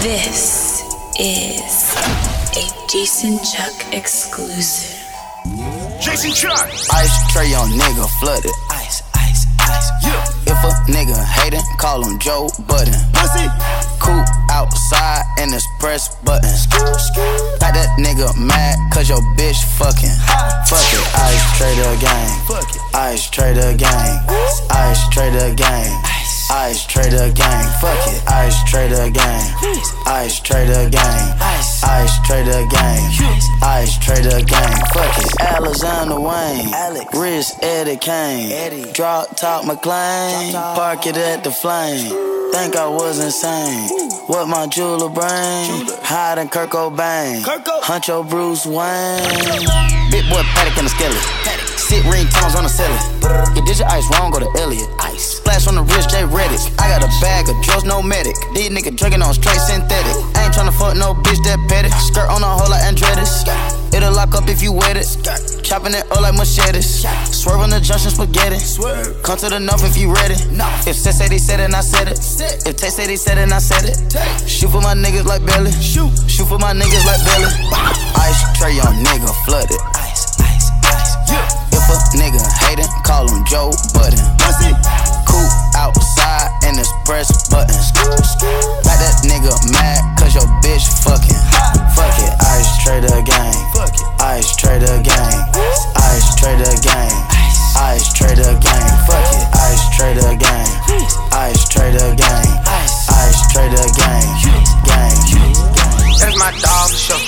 This is a Jason Chuck exclusive. Jason Chuck. Ice tray on nigga flooded. Ice, ice, ice. Yeah. If a nigga hatin', call him Joe Budden. Pussy. Cool outside and it's press button. Got that nigga mad cause your bitch fucking. Fuck it, ice trader gang. Fuck it. Ice trader gang. Ice trader gang. Ice trader gang. Fuck it, ice trader gang. Ice trader gang. Ice trader gang. Ice trader gang. Fuck it, Alexander Wang. Alex. Rich Eddie Kane. Eddie. Drop top McLean. Park it at the flame. Think I was insane. What my jeweler brain? Hiding Kurt Cobain. Huncho Bruce Wayne. Big boy Paddock in the skillet. Sit ringtones on the ceiling. You did your ice wrong, go to Elliot. Ice. Splash on the wrist, J Redick. I got a bag of drugs, no medic. These niggas drinking on straight synthetic. I ain't tryna fuck no bitch that petty. Skirt on a hole like Andretti's. It'll lock up if you wet it. Chopping it up like machetes. Swerve on the junction spaghetti. Come to the north if you ready. If Seth said he said it, and I said it. If Tay said he said it, and I said it. Shoot for my niggas like belly. Shoot. Shoot for my niggas like belly. Ice tray on nigga flooded. Ice, ice, ice. Yeah. A nigga hatin', call him Joe Budden. Pussy. Cool outside and it's press button. Got that nigga mad cause your bitch fucking. Fuck it, ice trader gang. Fuck it. Ice trader gang. Ice trader gang. Ice trader gang. Fuck it, ice trader gang. Ice trader gang. Ice trader gang. Gang. That is my dog for sure.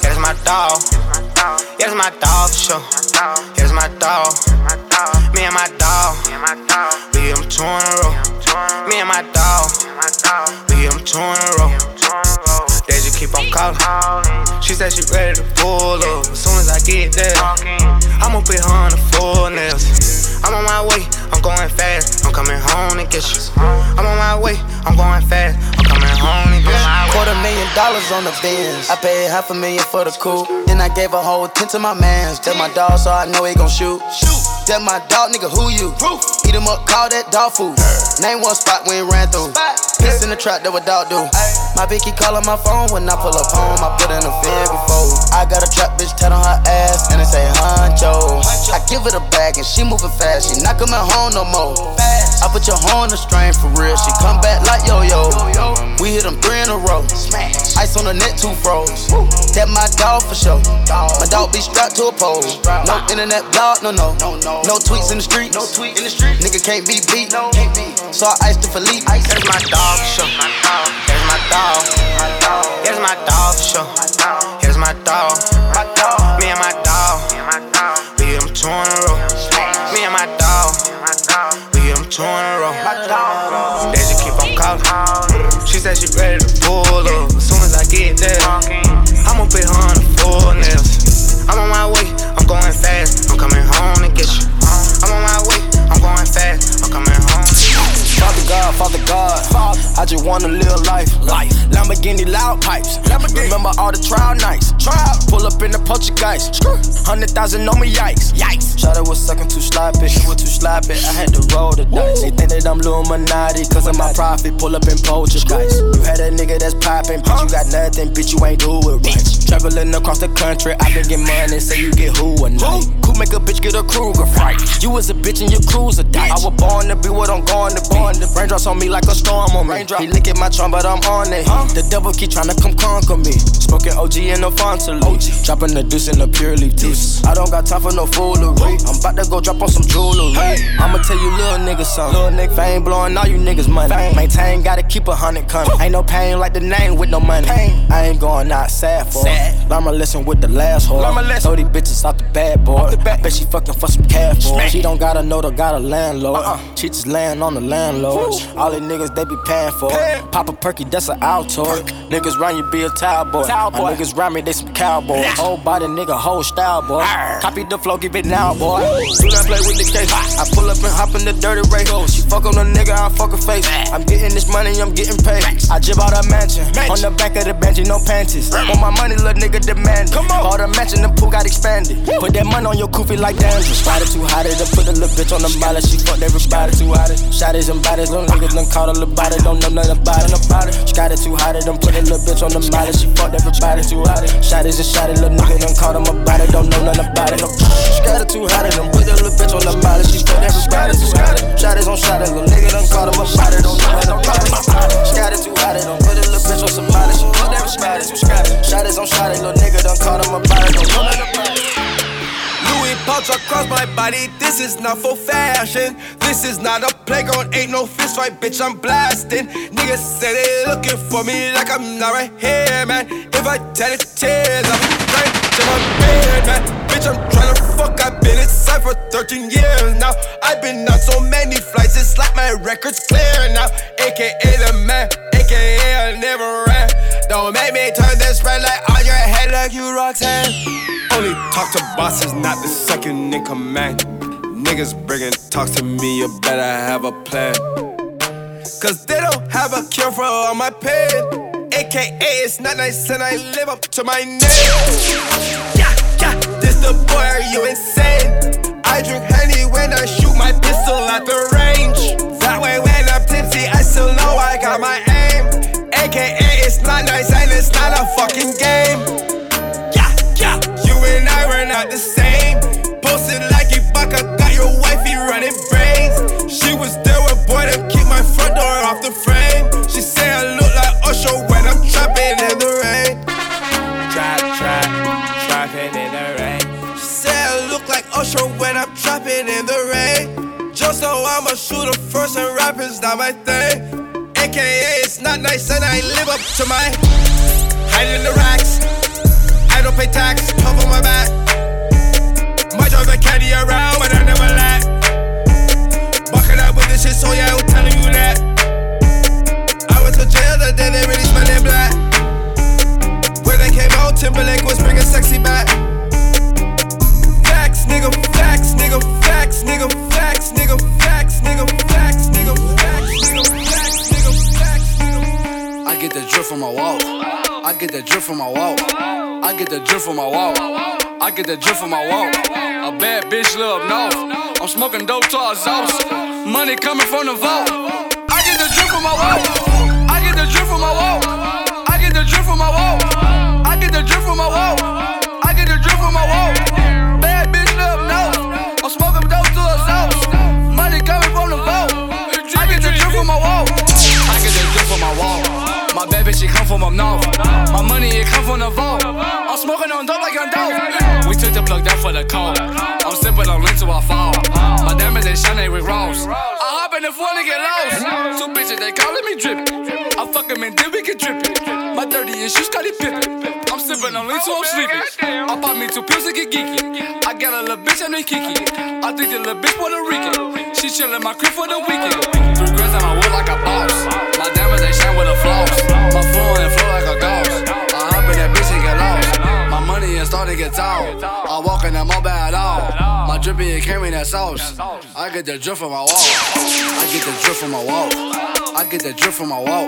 That is my dog. Is my dog for sure. Is my dog. Me and my dog. We give 'em two in a row. Me and my dog. We give 'em two in a row. They just keep on calling. She said she ready to pull up. As soon as I get there, I'ma put her on the full nails. I'm on my way, I'm going fast. I'm coming home to get you. I'm on my way, I'm going fast. I'm coming home to get you. Quarter million dollars on the bins. I paid half a million for the coupe. Then I gave a whole ten to my mans. That my dog, so I know he gon' shoot. That my dog, nigga, who you? Eat him up, call that dog food. Name one spot we ain't ran through. Piss in the trap, that what dog do. My keep calling my phone when I pull up home. I put in a fib before. I got a trap bitch tat on her ass and it say honcho. I give it a bag and she moving fast. She not coming home no more. I put your horn on the strain for real. She come back like yo yo. We hit them three in a row. Ice on the net, two froze. That my dog for sure. My dog be strapped to a pole. No internet blog, no no. No tweets in the street. No tweet in the street. Nigga can't be beat. So I iced the Philippe. That is my dog. That is my dog. Is my dog. That is my dog. Me and my dog. We give 'em two in a row. Me and my dog. We give 'em two in a row. They just keep on calling. She said she ready God, Father God, I just wanna live life. Life. Lamborghini loud pipes. Lamborghini. Remember all the trial nights. Trial. Pull up in the Poltergeist. Hundred thousand on me, yikes. Yikes. Shot was sucking too sloppy. She was too sloppy. I had to roll the dice. They think that I'm Illuminati cause of my profit. Pull up in Poltergeist. You had a nigga that's popping. Bitch, you got nothing. Bitch, you ain't do it right. Traveling across the country. I been get money. Say you get who a night. Who make a bitch get a Krueger fright? You was a bitch and your cruiser died. I was born to be what I'm going to be. The raindrops on me like a storm on me. He lick at my charm, but I'm on it. Huh? The devil keep tryna come conquer me. Smoking OG in the Fanta leaf. Dropping the deuce in the purely juice. I don't got time for no foolery. I'm about to go drop on some jewelry. I'ma tell you little niggas something. Little nigga fame blowing all you niggas money. Maintain, gotta keep a hundred coming. Ain't no pain like the name with no money. I ain't going out sad for it. Learn my lesson with the last whore. Throw these bitches out the bad boy. Bet she fucking for some cash for. She don't gotta know the got a landlord. She just laying on the landlord. All these niggas they be paying for it. Pop a perky, that's an Altoid. Niggas round you be a towel boy. My niggas round me, they some cowboys. Whole body nigga, whole style boy. Copy the flow, give it now boy. Do not play with the case. I pull up and hop in the dirty race. She fuck on a nigga, I fuck her face. I'm getting this money, I'm getting paid. I jib out a mansion. On the back of the bench, no panties. Want my money, little nigga demand. Come on. Bought a mansion, the pool got expanded. Put that money on your feel like. Ride it too hot, it put a little bitch on the molly. She fucked everybody too hot. Shotties and bodies, little niggas done caught a little body. Don't know nothing about it. It. She got it too hot, it done put a little bitch on the molly. She fucked everybody too hot. Shotties and shotties, little nigga done caught him about it. Don't know nothing about it. She got it too hot, it done put a little bitch on the molly. She fucked everybody too hot. Shotties on shotties, little nigga done caught him about it. Don't know nothing about it. She got it too hot, it done put a little bitch on somebody. She fucked everybody too hot. Shotties on shotties, little nigga done caught him about it. Don't know nothing about it. Louis pouch across my body, this is not for fashion. This is not a playground, ain't no fist fight, bitch, I'm blasting. Niggas say they looking for me like I'm not right here, man. If I tell it tears, I'm right to my bed, man. Bitch, I'm trying to fuck, I've been inside for 13 years now. I've been on so many flights, it's like my record's clear now. AKA the man, AKA I never ran. Don't make me turn this red light on your head like you Roxanne. Only talk to bosses, not the second in command. Niggas bringing talks to me, you better have a plan. Cause they don't have a cure for all my pain. AKA, it's not nice and I live up to my name. Yeah, yeah, this the boy, are you insane? I drink honey when I shoot my pistol at the range. That way, when I'm tipsy, I still know I got my it's not nice and it's not a fucking game. Yeah, yeah. you and I were not the same. Posted like Ibaka, got your wifey running brains. She was there with boy to keep my front door off the frame. She say I look like Usher when I'm trapping in the rain. Trap, trap, trapping in the rain. She say I look like Usher when I'm trapping in the rain. Just know I'm a shooter first and rapping's not my thing. AKA, it's not nice and I live up to my hide in the racks. I don't pay tax, on my back. My drive a caddy around, but I never lack. Bucking up with this shit, so yeah, I'm telling you that. I went to jail the day they really smelling black. When they came out, Timberlake was bringing sexy back. Facts, nigga, facts, nigga, facts, nigga, facts, nigga, facts, nigga, get the drip from my walk. I get the drip from my walk. I get the drip from my walk. I get the drip from my walk. A bad bitch love north. I'm smoking dope to sauce. Money coming from the vault. I get the drip from my walk. I get the drip from my walk. I get the drip from my walk. I get the drip from my walk. I get the drip from my walk. My bad bitch, she come from up north. My money, it come from the vault. I'm smoking on dope like I'm dope. We took the plug down for the cold. I'm sipping on lean till I fall. My diamonds, they shine, with Ross. I hop in the phone and get lost. Two bitches, they calling me drippin'. I fuck 'em and then we get drippin'. My 30 inch shoes, Scottie Pippen. I'm sipping on lean till I'm sleeping. I pop me two pills to get geeky. I got a little bitch and they kiki. I think the little bitch Puerto Rican. She chillin' my crib for the weekend. Three grands on my wood like a boss. My with a floss. My phone and flow like a ghost. I hop in that bitch and get lost. My money is starting to get tall. I walk in that mobile at all. My drippy and carry that sauce. I get the drip from my wall. I get the drip from my wall. I get the drip from my wall.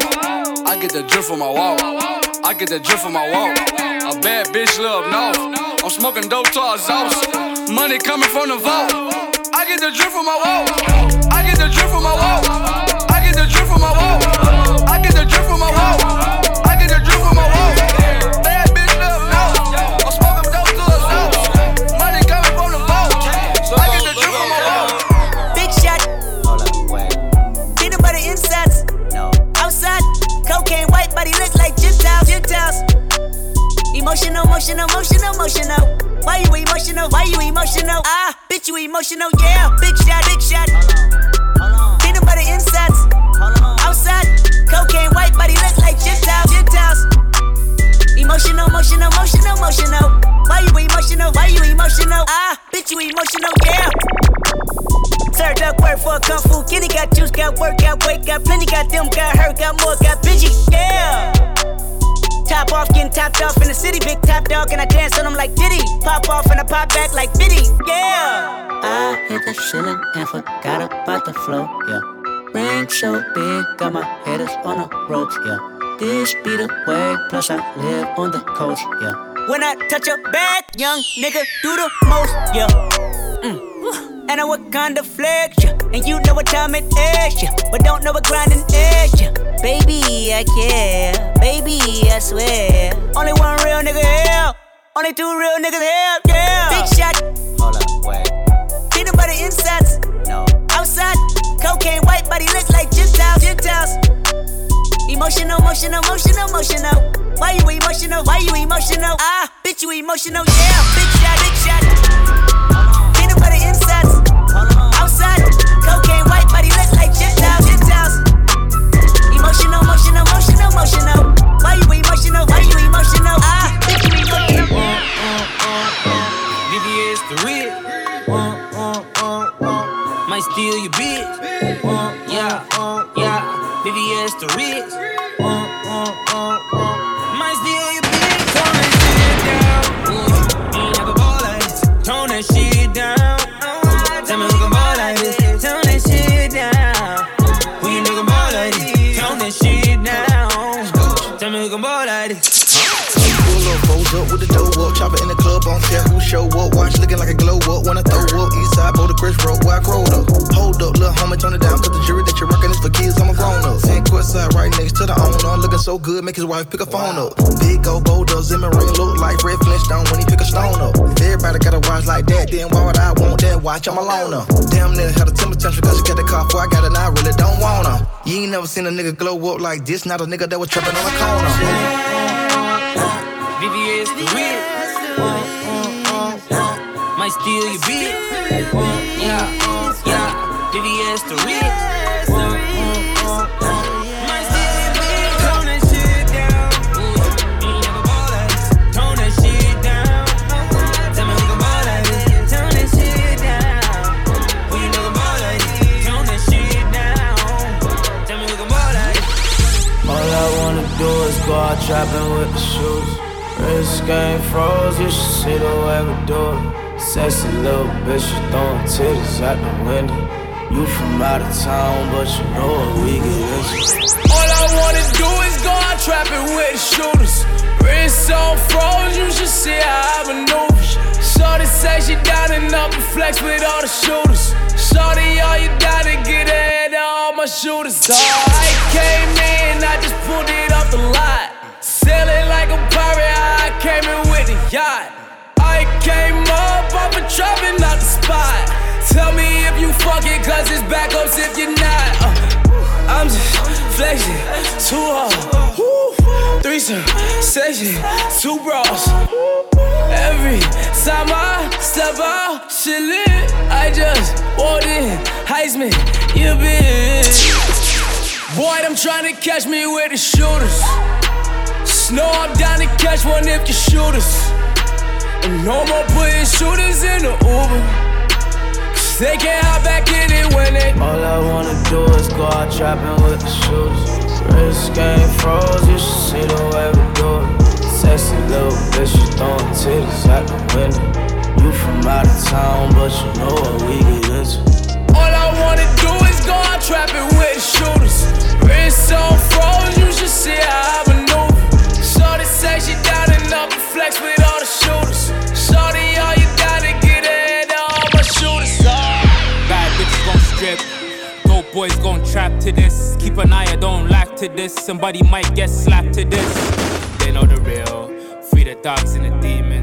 I get the drip from my wall. I get the drip from my wall. A bad bitch love north. I'm smoking dope to sauce. Money coming from the vault. I get the drip from my wall. I get the drip from my wall. I get the drip from my wall. I get the drip from my wall. I get the drip from my wall. Bad bitch love north. I'm smoking dope to our sauce. Money coming from the vault. I get the drip from my wall. Big shot. Peanut butter insides. No. Outside. Cocaine white body look like Gentiles. Gentiles. Emotional, emotional, emotional, emotional. Why you emotional? Why you emotional? Ah, bitch, you emotional, yeah. Big shot, big shot. Peanut butter insides. Outside. Cocaine body look like Gentiles. Gentiles. Emotional, emotional, emotional, emotional. Why you emotional? Why you emotional? Ah, bitch, you emotional, yeah. Served up work for a kung fu kitty. Got juice, got work, got weight, got plenty. Got them, got hurt, got more, got bitchy, yeah. Top off, getting topped off in the city. Big top dog, and I dance on them like Diddy. Pop off and I pop back like Biddy, yeah. I hit the ceiling and forgot about the flow, yeah. Ring so big, got my headers on the ropes, yeah. This be the way, plus I live on the coast, yeah. When I touch a bag, young nigga do the most, yeah. Mm. And I work kind of flex, yeah. And you know what time it is, yeah. But don't know what grinding is, yeah. Baby, I care. Baby, I swear. Only one real nigga here. Only two real niggas here, yeah. Big shot. Hold up, wait. Peanut butter insides. Cocaine white body look like Gentiles. Gentiles. Emotional, emotional, emotional, emotional. Why you emotional? Why you emotional? Ah, bitch, you emotional, yeah. Big shot, big shot. Peanut butter insides. Outside. Cocaine white body look like Gentiles. Gentiles. Emotional, emotional, emotional, emotional. Why you emotional? Why you emotional? Ah, bitch, you emotional. VVS the real. Might steal your bitch. Uh, yeah, uh, yeah. VVS the real. Uh, might steal your bitch. Tone that shit down. Ain't never ball like this. Tone that shit down. Tell me who can ball like this. Tone that shit down. Who you nigga ball like this? Tone that shit down. Tell me who ball like this. Pull up, up with the dough up. Chopper in the club, on care who show up. Watch looking like a glow up. Wanna throw up. East side, Boulder Chris Road, where I growed up. Hold up, little homie, tone it down. Cause the jury that you're rocking is for kids, I'm a grown up. San side, right next to the owner. Looking so good, make his wife pick a phone up. Big old boulder, Zimmer ring look like Fred Flintstone when he pick a stone up. If everybody got a watch like that, then why would I want that watch? I'm a loner. Damn near had a temper tantrum cause you got the car before I got it, and I really don't wanna. You ain't never seen a nigga glow up like this, not a nigga that was trapping on the corner. VVS the real. Uh, uh, uh, Might steal your bitch. Uh, yeah, yeah. VVS the real. Uh, uh, Might steal. Tone that shit down. Ain't never ball like this. Tone that shit down. Tell me who can ball like this. Tone that shit down. Who you nigga ball like this? Tone that shit down. Tell me who can ball like this. All I wanna do is go out trapping with the shoes. Wrist game froze, you should see the way we do it. Sexy little bitch, you throwing titties out the window. You from out of town, but you know what we get into. All I wanna do is go out trapping with the shooters. Wrist on froze, you should see how I maneuver. Shorty say she down and up and flex with all the shooters. Shorty, all you gotta get ahead of all my shooters. So I came in, I just pulled it off the lot. Sailing like a pirate, I came in with a yacht. I came up off a dropping out the spot. Tell me if you fuck it, cause it's backups if you're not. Uh, I'm just flexing, too hard. Woo. Threesome, session, two bras. Every time I step out, shit lit. I just walked in, Heisman, you bitch. Boy, I'm trying to catch me with the shooters. Snow, I'm down to catch one if you shoot us. And no more putting shooters in the Uber. Cause they can't hop back in it when they. All I wanna do is go out trapping with the shoes. Wrist game froze, you should see the way we do it. Sexy little bitch, you throwing titties out the window. You from out of town, but you know what we get into. All I wanna do is go out trapping with the shooters. Wrist on froze, you should see how I maneuver. Say she down and up and flex with all the shooters. Shorty, all you gotta get ahead of all my shooters. Bad bitches gon' strip. Dope boys gon' trap to this. Keep an eye, I don't lack to this. Somebody might get slapped to this. They know the real. Free the dogs and the demons.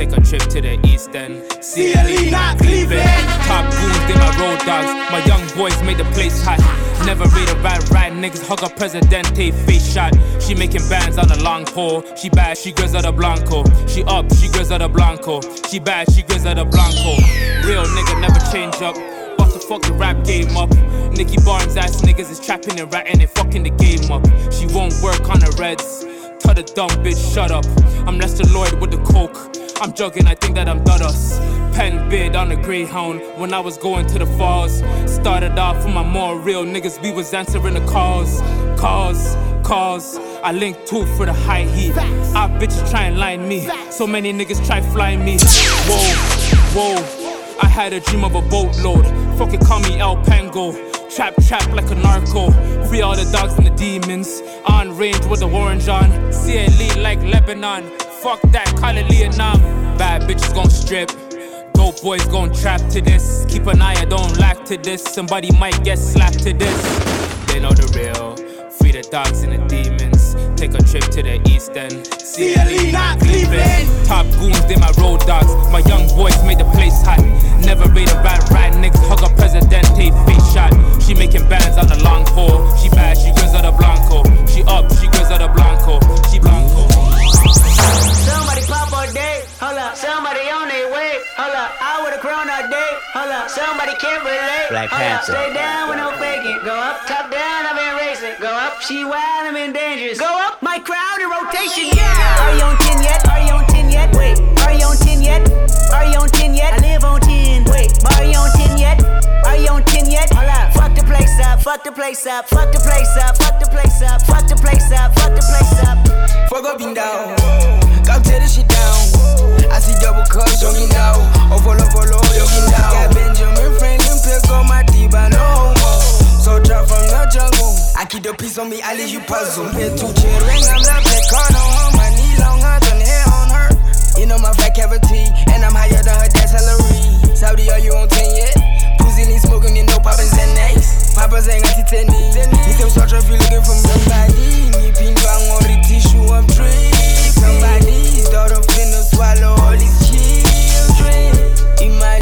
Take a trip to the east end. CLE, not Cleveland. Top goons, they my road dogs. My young boys made the place hot. Never read a bad ride, niggas hug a presidente face shot. She making bands on the long pole. She bad, she Griselda Blanco. She up, she Griselda Blanco. She bad, she Griselda Blanco. Real nigga never change up. About to fuck the rap game up. Nicky Barnes ass niggas is trapping and ratting and fucking the game up. She won't work on the reds. Tell the dumb bitch, shut up. I'm Lester Lloyd with the coke. I'm jogging, I think that I'm Dudas. Pen bid on a Greyhound when I was going to the falls. Started off with my more real niggas, we was answering the calls. Calls, calls. I linked two for the high heat. Our bitches try and line me. So many niggas try flying me. Whoa, whoa. I had a dream of a boatload. Fucking call me El Pango. Trap, trap like a narco. Free all the dogs and the demons. On range with the orange on. CLE like Lebanon. Fuck that, call it Leonam. Bad bitches gon' strip. Dope boys gon' trap to this. Keep an eye, I don't lack to this. Somebody might get slapped to this. They know the real. Free the dogs and the demons. Take a trip to the east end. CLE, not Cleveland. Top goons, they my road dogs. My young boys made the place hot. Never rate a bad ride, niggas. Hug a presidente, face shot. She making bands on the long pole. She bad, she Griselda Blanco. She up, she Griselda Blanco. She Blanco. Somebody pop all day, hold up. Somebody on their way, hold up. I would've crown all day, hold up. Somebody can't relate, Black hold up. Stay down with no faking. Go up, top down, I've been racing. Go up, she wild, I'm in dangerous. Go up, my crowd in rotation, yeah. Are you on 10 yet? Are you on 10 yet? Wait, are you on 10 yet? Are you on 10 yet? I live on 10. Wait, are you on 10 yet? Are you on 10 yet? Hold up. Fuck the place up, fuck the place up, fuck the place up, fuck the place up, fuck the place up, fuck the place up. Fuck up and down. Come tear this shit down. I see double cups, yogi now. Follow, follow, yogi now. Got Benjamin Franklin, pick on my diva, no homo. So drop from the jungle. I keep the peace on me, I leave you puzzle. Here to chill, ring, I'm not back on her. My knee long, I done hair on her. You know my fat cavity, and I'm higher than her dad's salary. Saudi, are you on 10 yet? Pussy need smoking, you know and next. Papa's ain't got titani. Need some short if you looking for me. Somebody, pin bang on the tissue, I'm tripping. Somebody's daughter finna swallow all these children. Imali, my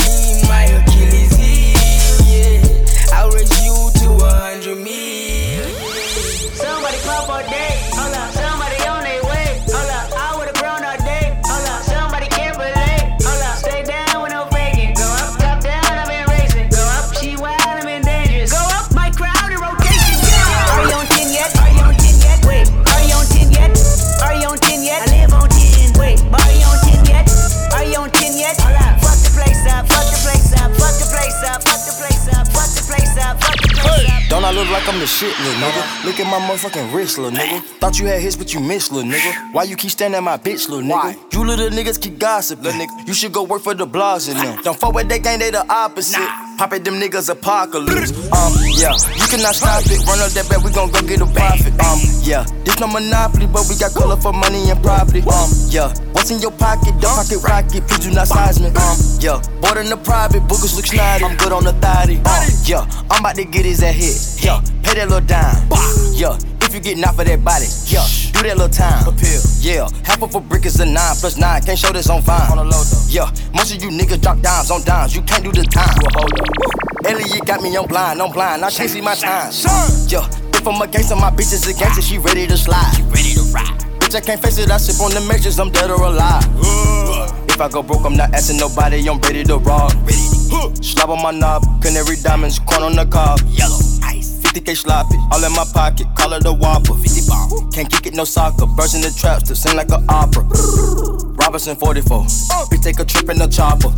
I look like I'm the shit, little nigga? Uh-huh. Look at my motherfucking wrist, little nigga. Thought you had hits, but you missed, little nigga. Why you keep standing at my bitch, little nigga? You little niggas keep gossiping, little nigga. You should go work for the blogs and them. Don't fuck with that gang, they the opposite. Pop at them niggas apocalypse. Um, yeah, you cannot stop it. Run up that bet, we gon' go get a profit. Um, yeah, this no monopoly, but we got color for money and property. Um, yeah, what's in your pocket? Don't pocket rocket, please do not size me. Um, yeah, board in the private, bookers look snotty. I'm good on the thotty. Um, yeah, I'm about to get his that hit. Yeah, pay that little dime. Yeah, you get knocked for that body. Yeah, do that little time. Yeah, half of a brick is a nine plus nine. Can't show this on fine. On the low though. Yeah, most of you niggas drop dimes on dimes. You can't do the time. Elliot got me on blind, I'm blind. I can't see my time. Yeah, if I'm a gangster, my bitch is a gangster. She ready to slide. She ready to ride. Bitch, I can't face it. I sip on the measures. I'm dead or alive. If I go broke, I'm not asking nobody. I'm ready to rob. Slap on my knob, canary diamonds, corn on the cob. Yellow ice. 50k sloppy, all in my pocket, call it a whopper. 50 ball. Can't kick it, no soccer. Birds in the traps to sing like an opera. Robinson 44. We take a trip in the chopper.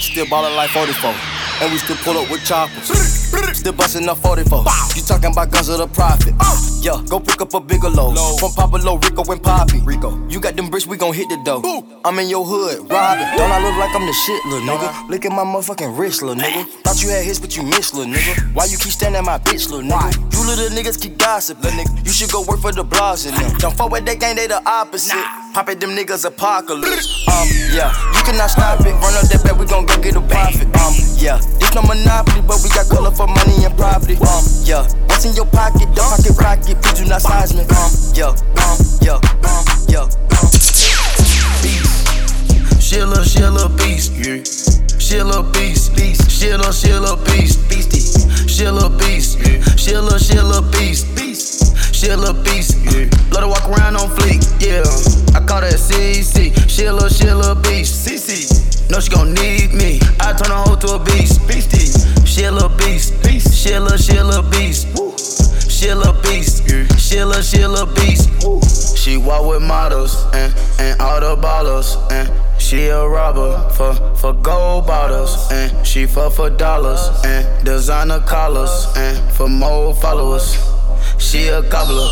Still ballin' like 44. And we still pull up with choppers. Still bustin' up 44. You talking about guns of the profit. Yeah, go pick up a bigger load. From Pablo, Rico, and Poppy. Rico. You got them bricks, we gon' hit the dough. I'm in your hood, robbing. Don't I look like I'm the shit, little nigga? Look at my motherfucking wrist, little nigga. Thought you had hits, but you missed, little nigga. Why you keep standing at my bitch, little nigga? You little niggas keep gossip, little nigga. You should go work for the blogs and them. Don't fuck with that gang, they the opposite. Pop at them niggas apocalypse. Um, yeah, you cannot stop it. Run up that bet, we gon' go get a profit. Um, yeah, this no monopoly, but we got color for money and property. Um, yeah, what's in your pocket? Don't pocket rocket, please do not size me. Um, yeah, um, yeah, um, yeah. She a little, she a little beast, yeah. She a little beast, beast. She a little, she a little beast, beastie. She a little beast, yeah. She a little, she a little beast, beast. She a little beast, yeah. Let her walk around on fleek, yeah. I call that CC. She a little, she a little beast, CC. No, she gon' need me. I turn her hoe to a beast, beastie. She a little beast, beast. She a little, she a little beast. Woo. She a beast, she a she a beast. She walk with models and, and all the ballers and she a robber for, for gold bottles and she fuck for dollars and designer collars and for more followers. She a cobbler.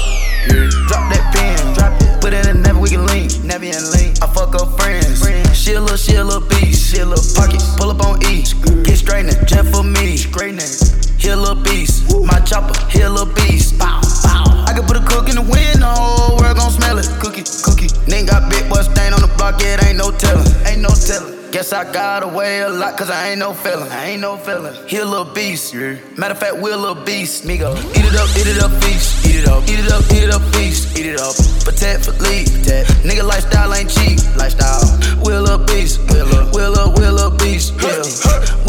Drop that pen, drop it, put it in never we can link, never in link. I fuck up friends. She a little, she a little beast, she a little pocket. Pull up on E, get straightening, just for me. Straightening. He a beast, my chopper, he a beast. Bow, bow. I can put a cook in the wind, the whole world gon' smell it. Cookie, cookie. Nigga got big boy stain on the block, it ain't no telling, ain't no telling. Guess I got away a lot, cause I ain't no feeling. I ain't no feeling. He a little beast. Yeah. Matter of fact, we a little beast. Migo. Eat it up, eat it up, feast. Eat it up, eat it up, eat it up, feast. Eat it up. Protect for lead. Nigga lifestyle ain't cheap. Lifestyle. We a little beast. We a little, we a little, we a little beast. Yeah.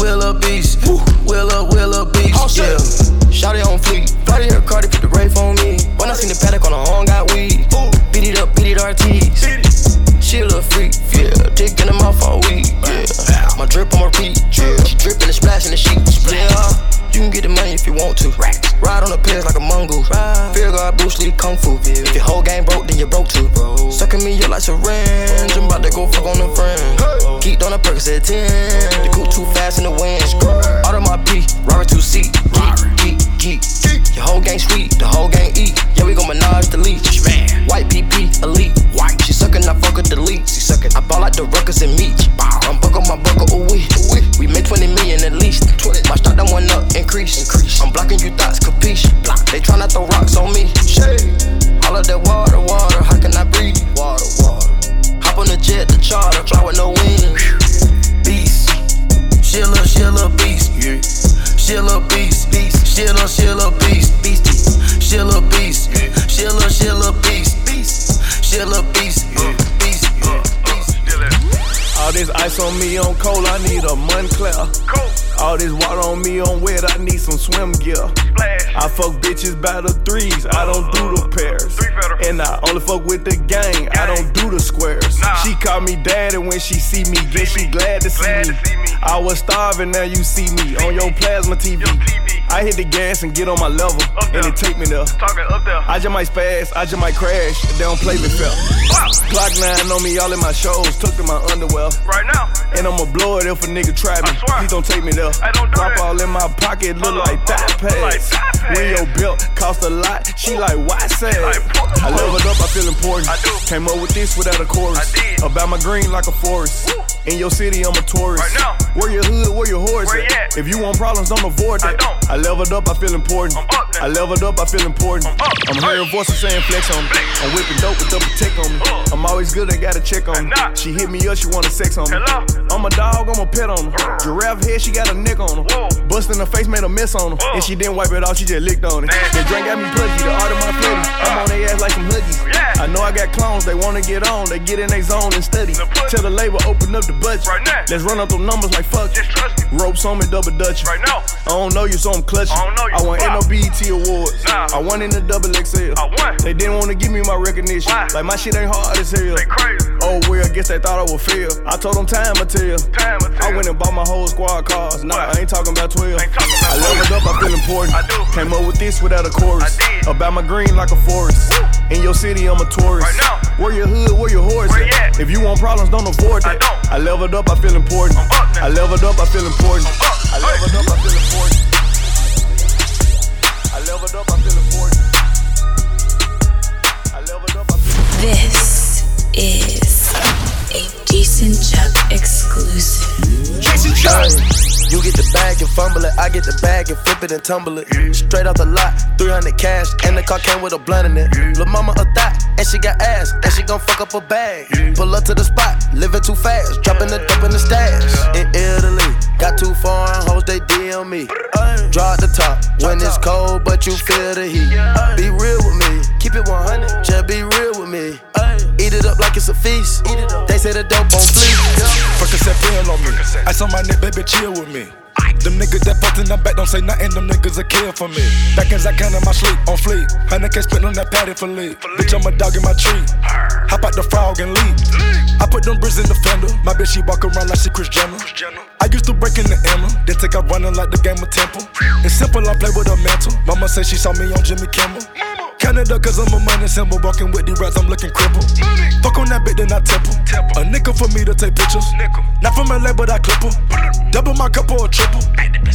We a little beast. We a little, we a little beast. Yeah. Shot it on fleek. Party her Cardi, put the rape on me. When I seen the paddock on her horn, got weed. Beat it up, beat it RTs. She a little freak, yeah. Taking them off all week, yeah. My drip on repeat, yeah. She dripping and splashing the sheets, yeah. You can get the money if you want to. Ride on the pairs like a mongoose. Fear God, Bruce Lee, Kung Fu. If your whole game broke, then you broke too. Sucking me up like syringe. I'm about to go fuck on them friends. Geeked on a Percocet 10. The coupe too fast in the wind. Out of my P, Robert 2C. Geek, geek, geek. Your whole gang sweet, the whole gang eat. Yeah, we gon' menage the leech. White PP, elite. White. She suckin', I fuck with the leech. She suckin'. I ball out the ruckers and meat. I'm buckle my buckle, ooh wee. We make 20 million at least. My stock that went up, increase. increase. I'm blocking you thoughts, capiche. They tryna throw rocks on me. Shade. All of that water, water. How can I breathe? Water, water. Hop on the jet, the charter. Fly with no wings. Beast. She a little, she a little beast. Yeah. She a beast. Beast. She a little, she a beast. Beastie. She a little beast. She a little, she a beast. Beast. She a little beast. Yeah. Beast. Yeah. All this ice on me on cold, I need a Moncler. All this water on me on wet, I need some swim gear. I fuck bitches by the threes, I don't do the pairs. And I only fuck with the gang, I don't do the squares. She call me daddy when she see me, guess she glad to see me. I was starving, now you see me on your plasma TV. I hit the gas and get on my level, and it take me there. I just might spaz, I just might crash, if they don't play me fair. Glock 9 on me, all in my shows, took in my underwear. Right now. And I'ma blow it if a nigga try me. Please don't take me there. Drop all in my pocket, look like that pass. When your belt cost a lot, she like, why sad? I leveled up, I feel important. I do. Came up with this without a chorus. About my green like a forest. In your city, I'm a tourist. Where your hood, where your horse at? If you want problems, don't avoid that. I, leveled up, I feel important. I leveled up, I feel important. I'm hearing voices saying flex on me. I'm whipping dope with double tech on me. I'm always good, I gotta check on me. She hit me up, she wanna sex on me. I'm a dog, I'm a pet on her. Giraffe head, she got a neck on her. Bustin' her face, made a mess on her. And she didn't wipe it off, she just licked on it. The drink got me pudgy, the art of my flitty. I'm on their ass like some huggies. I know I got clones, they wanna get on. They get in their zone and study. Tell the label, open up the budget. Let's run up them numbers like fuck. just trust Ropes on me, double dutch. Right now. I don't know you, so I'm clutching. I, don't know you. I want no BET awards. Nah. I won in the double XL. I won. They didn't wanna give me my recognition. Why? Like my shit ain't hard as hell. They crazy. Oh well, I guess they thought I would fail. I told them time I tell. Time I tell. I went and bought my whole squad cars. Nah, I ain't talking about 12. Ain't talking about I leveled up, I feel important. I do. Came up with this without a chorus. I did. About my green like a forest. Woo. In your city, I'm a tourist. Right now. Where your hood, where your horse where at? If you want problems, don't avoid that. I, don't. I leveled up, I feel important. I leveled up, I feel important. I leveled up, I feel important. I leveled up, I feel important. I leveled up, I feel This is decent Chuck exclusive. Jason. You get the bag and fumble it, I get the bag and flip it and tumble it. Straight off the lot, 300 cash, and the car came with a blunt in it. Lil' mama a thot, and she got ass, and she gon' fuck up a bag. Pull up to the spot, living too fast, dropping the dope in the stash. In Italy, got too foreign hoes, they DM me. Draw the top when it's cold, but you feel the heat. Be real with me, keep it 100, just be real with me. Eat it up like it's a feast. They say the dope on fleek. Percocet pill on me. Ice on my neck, baby, chill with me. Them niggas that fucked in the back don't say nothing, them niggas a kill for me. Back as I can in my sleep, on fleek. Honey can spit on that patty for lead. Bitch, I'm a dog in my tree. Hop out the frog and leap. I put them bricks in the fender. My bitch, she walk around like she Kris Jenner. I used to break in the Emma, then take out running like the game of Temple. It's simple, I play with a mantle. Mama say she saw me on Jimmy Kimmel. Canada, cause I'm a money symbol. Walking with the rats, I'm looking crippled. That bit, then I temple. A nickel for me to take pictures. Not from LA, but I clip her. Double my cup or a triple.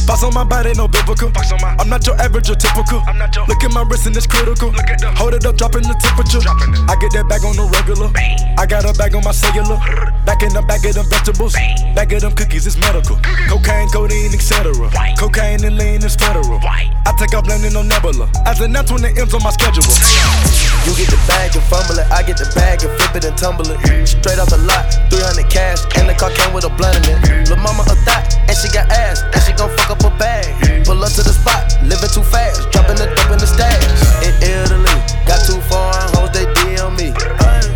Box on my body, no biblical. I'm not your average or typical. Look at my wrist and it's critical. Hold it up, dropping the temperature. I get that bag on the regular. I got a bag on my cellular. Back in the bag of them vegetables. Bag of them cookies, it's medical. Cocaine, codeine, etc. Cocaine and lean is federal. I take off landing in no nebula. As an when it ends on my schedule. You get the bag and fumble it, I get the bag and flip it and tumble it. Straight off the lot, 300 cash, and the car came with a blunt in it. Lil' mama a thot, and she got ass, and she gon' fuck up a bag. Pull up to the spot, living too fast, dropping the dope in the stash. In Italy, got too far foreign hoes, they DM me.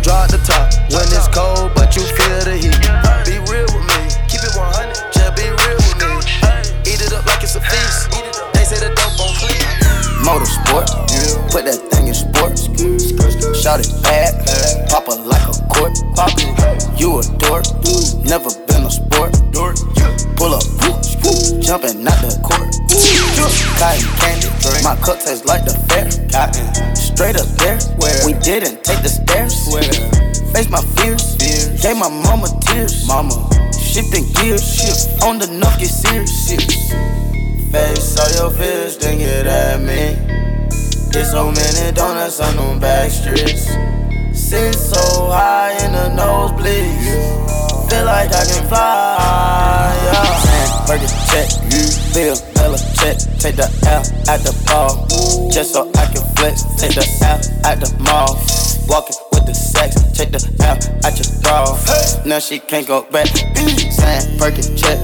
Draw the top when it's cold, but you feel the heat. Be real with me, keep it 100, just be real with me. Eat it up like it's a feast. They say the dope on fleek. Motorsport, put that thing in sports. Shout it bad, a court. You a dork, never been a sport. Pull up, jumping out the court. Cotton candy, my cup tastes like the fair. Straight up there, we didn't take the stairs. Face my fears, gave my mama tears. Mama, shifting gears, shift on the nuff, get serious. Face all your fears, then get at me. Get so many donuts on them back streets. Sit so high in the nosebleeds. Feel like I can fly, yeah. Burger check, bill, Bella check. Take the L at the ball. Just so I can flex. Take the L at the mall. Walking with the sex. Take the L at your bra. Now she can't go back. Saying Perkin check,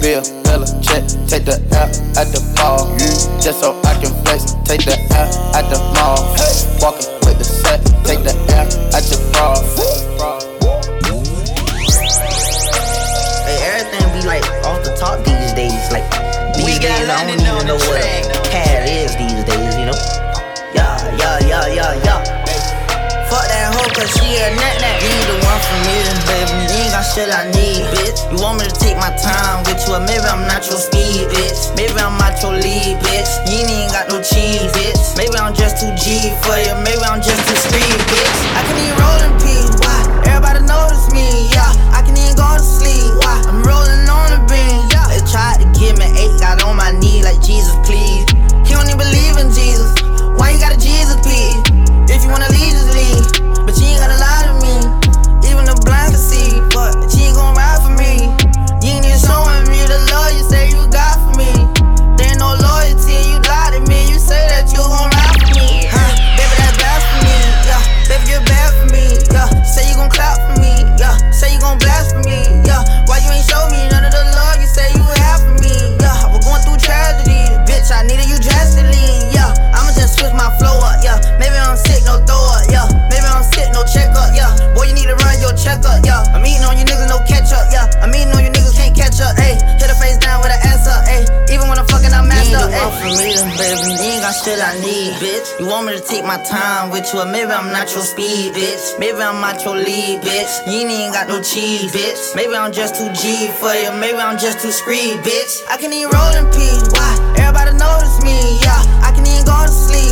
bill, Bella check. Take the L at the ball. Just so I can flex. Take the L at the mall. Walking with. Take the L at your bra. Hey, everything be like off the top these days. Like these days, I don't even know what cat is these days. You know? Yeah, yeah, yeah, yeah, yeah. Fuck that hoe, cause she a nut that You baby. You ain't got shit I need, bitch. You want me to take my time with you, or maybe I'm not your speed, bitch. Maybe I'm not your lead, bitch. You ain't got no cheese, bitch. Maybe I'm just too G for you, maybe I'm just too street, bitch. My time with you, maybe I'm not your speed, bitch. Maybe I'm not your lead, bitch. You ain't got no cheese, bitch. Maybe I'm just too G for you, maybe I'm just too screed, bitch. I can even roll in peace, why? Everybody notice me, yeah. I can even go to sleep,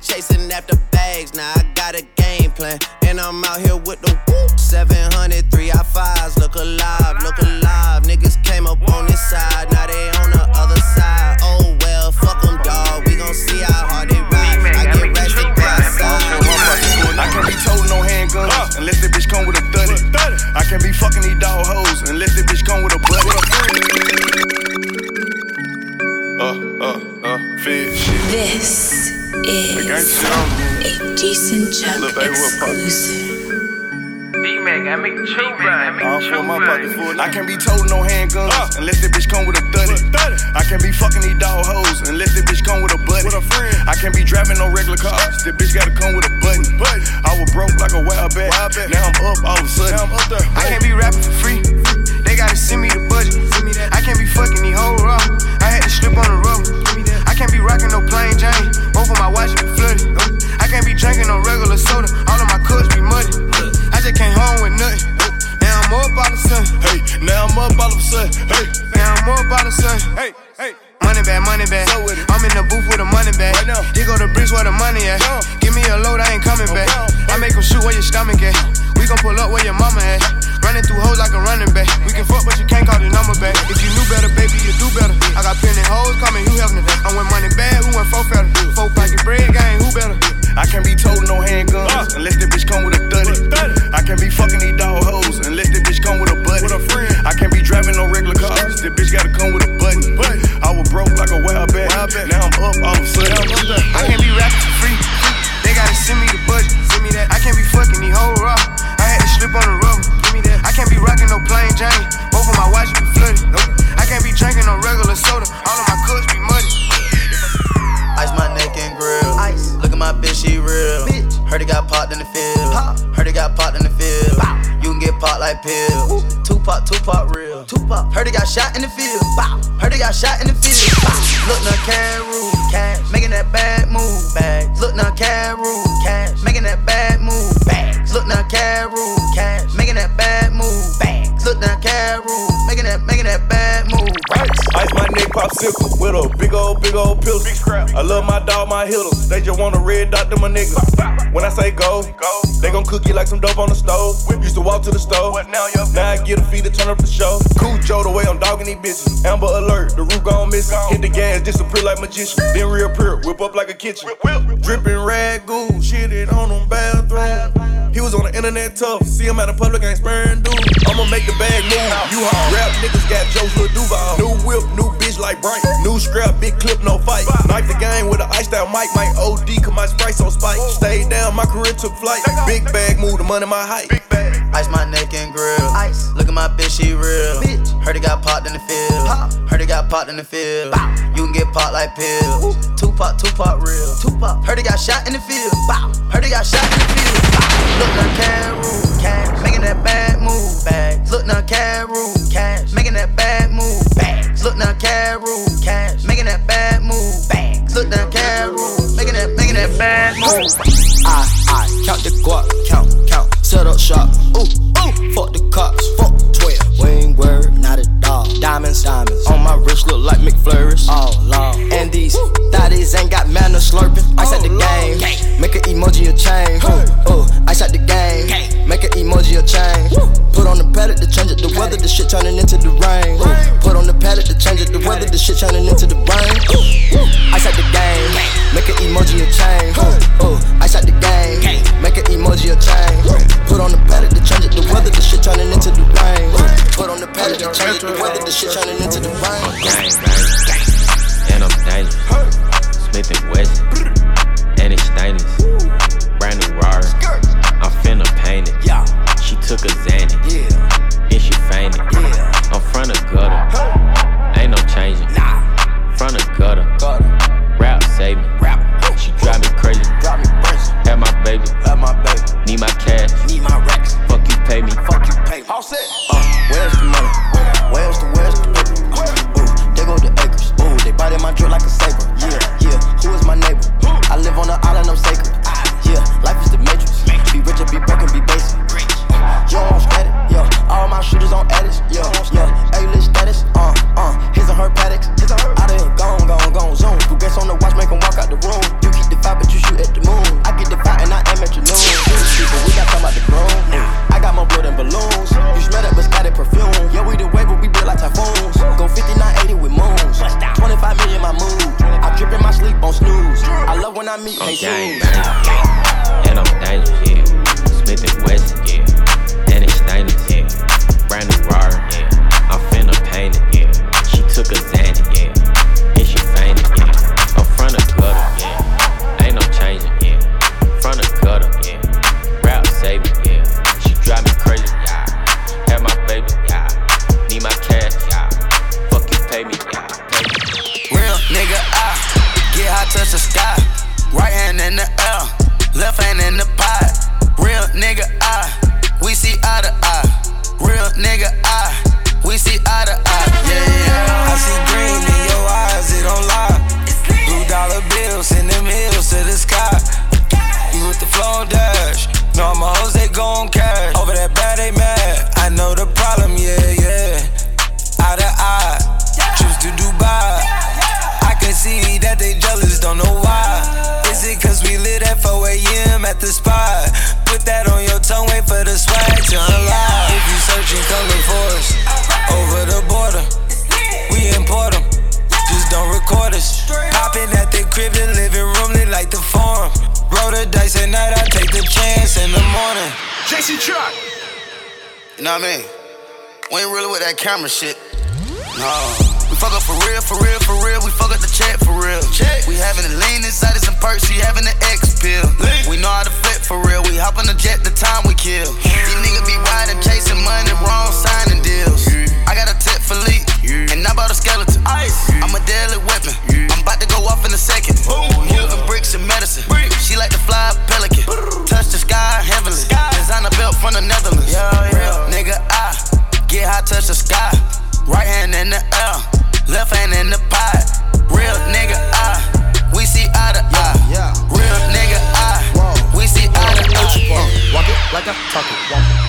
chasing after bags now. I got decent Chuck exclusive. I can't be told no handguns uh. unless that bitch come with a thuddy. I can't be fucking these dog hoes unless that bitch come with a buddy. I can't be driving no regular cars. That bitch gotta come with a button. I was broke like a wild bat. Now I'm up all of a sudden. I'm up there. I can't be rapping for free. They gotta send me the budget. Send me that. I can't be fucking these hoes raw. I had to slip on the rubber. I can't be rocking no plain Jane. Both of my watches drinking no regular soda. All of my cups be muddy. I just came home with nothing. Now I'm up all of a sudden. Hey, now I'm up all of a sudden. Hey, now I'm up all of a sudden. Hey, hey. Money bag, money bag. I'm in the booth with a money bag. Right now. Here go the bricks where the money at. Give me a load, I ain't coming oh, back. I make them shoot where your stomach at. We gon' pull up where your mama at. Running through hoes like a running back. We can fuck, but you can't call the number back. If you knew better, baby, you do better. I got plenty hoes coming, you helping I went money bad, who went four fatter? Four pocket bread gang, who better? I can't be told no handguns uh. unless that bitch come with a thuddy. I can't be fucking these dog hoes unless that bitch come with a buddy. I can't be driving no regular cars. That bitch gotta come with a button. I was broke like a wild bat. Now I'm up all of a sudden. I can't be rapping for free. They gotta send me the pills. Tupac, Tupac real. Tupac. Heard it got shot in the field. Bow. Heard it got shot in the field. Bow. Look now, Caru. Cash. Making that bad move. Bags. Look now, Caru. Cash. Making that bad move. Bags. Look now, Caru. Cash. Making that bad move. Bags. Look now, Caru. Making that, making that bad move. Ice neck popsicle with a big old, big old pistol. I love my dog, my hitters. They just want a red dot to my niggas. When I say go, they gon' cook you like some dope on the stove. Used to walk to the stove. Now I get a fee to turn up the show. Cool Joe the way I'm dogging these bitches. Amber alert, the roof gone missing. Hit the gas, disappear like magician. Then reappear, whip up like a kitchen. Dripping rag goo, shit it on them bathroom. He was on the internet tough. See him out in public, ain't sparing dude. I'ma make the bag move. You haul. Rap niggas got Joe's Lil Duval. New whip, new bitch like Bright. New scrap, big clip, no fight. Knife the game with an iced out mic. My OD, cause my sprite's on spike. Stayed down, my career took flight. Big bag move, the money my height. Ice my neck and grill. Ice. Look at my bitch, she real. Bitch. Heard it got popped in the field. Pop. Heard it got popped in the field. Bow. You can get popped like pills. Tupac, Tupac real. Tupac. Heard it got shot in the field. Bow. Heard it got shot in the field. Bow. Look now, Caru. Cash. Making that bad move. Bags. Look now, Caru. Cash. Making that bad move. Bags. Look now, Caru. Cash. Making that bad move. Bags. Look now, Caru. Making that, making that bad move. I, I count the guap, count, count, set up shop. Ooh, ooh, fuck the cops, fuck 12. We ain't worried, not at all. Diamonds, diamonds. On my wrist look like McFlurries. All long. And these thotties ain't got manners slurping. Ice at the game. Make an emoji a chain. Ooh, ooh, ice at the game. Make an emoji a chain. Put on the pallet to change it. The weather, the shit turning into the rain. Ooh, Put on the pallet to change it. The weather, the shit turning into the rain. Ooh, ooh, ice at the game. Make an emoji a chain. Ooh, ooh, ice at the game. Make an emoji a chain. Put on the pallet to change it. The weather, the shit turning into the rain. Put on the pallet to change it. The weather, the shit turning into the rain. Oh, gang, bang, and I'm dangerous. Smith and Wesson, and it's stainless. Brand new Rari, I'm finna paint it. She took a Xanny, and she fainted. I'm front of gutter, ain't no changing. Front of gutter, rap save me. She drive me crazy. Have my baby, need my cash, need my racks. Fuck you, pay me. Fuck you, pay me. All set. Uh, where's the money? Where's the, where's the paper? Ooh, there go the acres. Ooh, they biting my drip like a saber. Yeah, yeah. Who is my neighbor? I live on an island, I'm sacred. Yeah, life is the matrix. Be rich or be broke and be basic. Yo, I'm static. Yeah, all my shooters on edits. Yeah, yeah.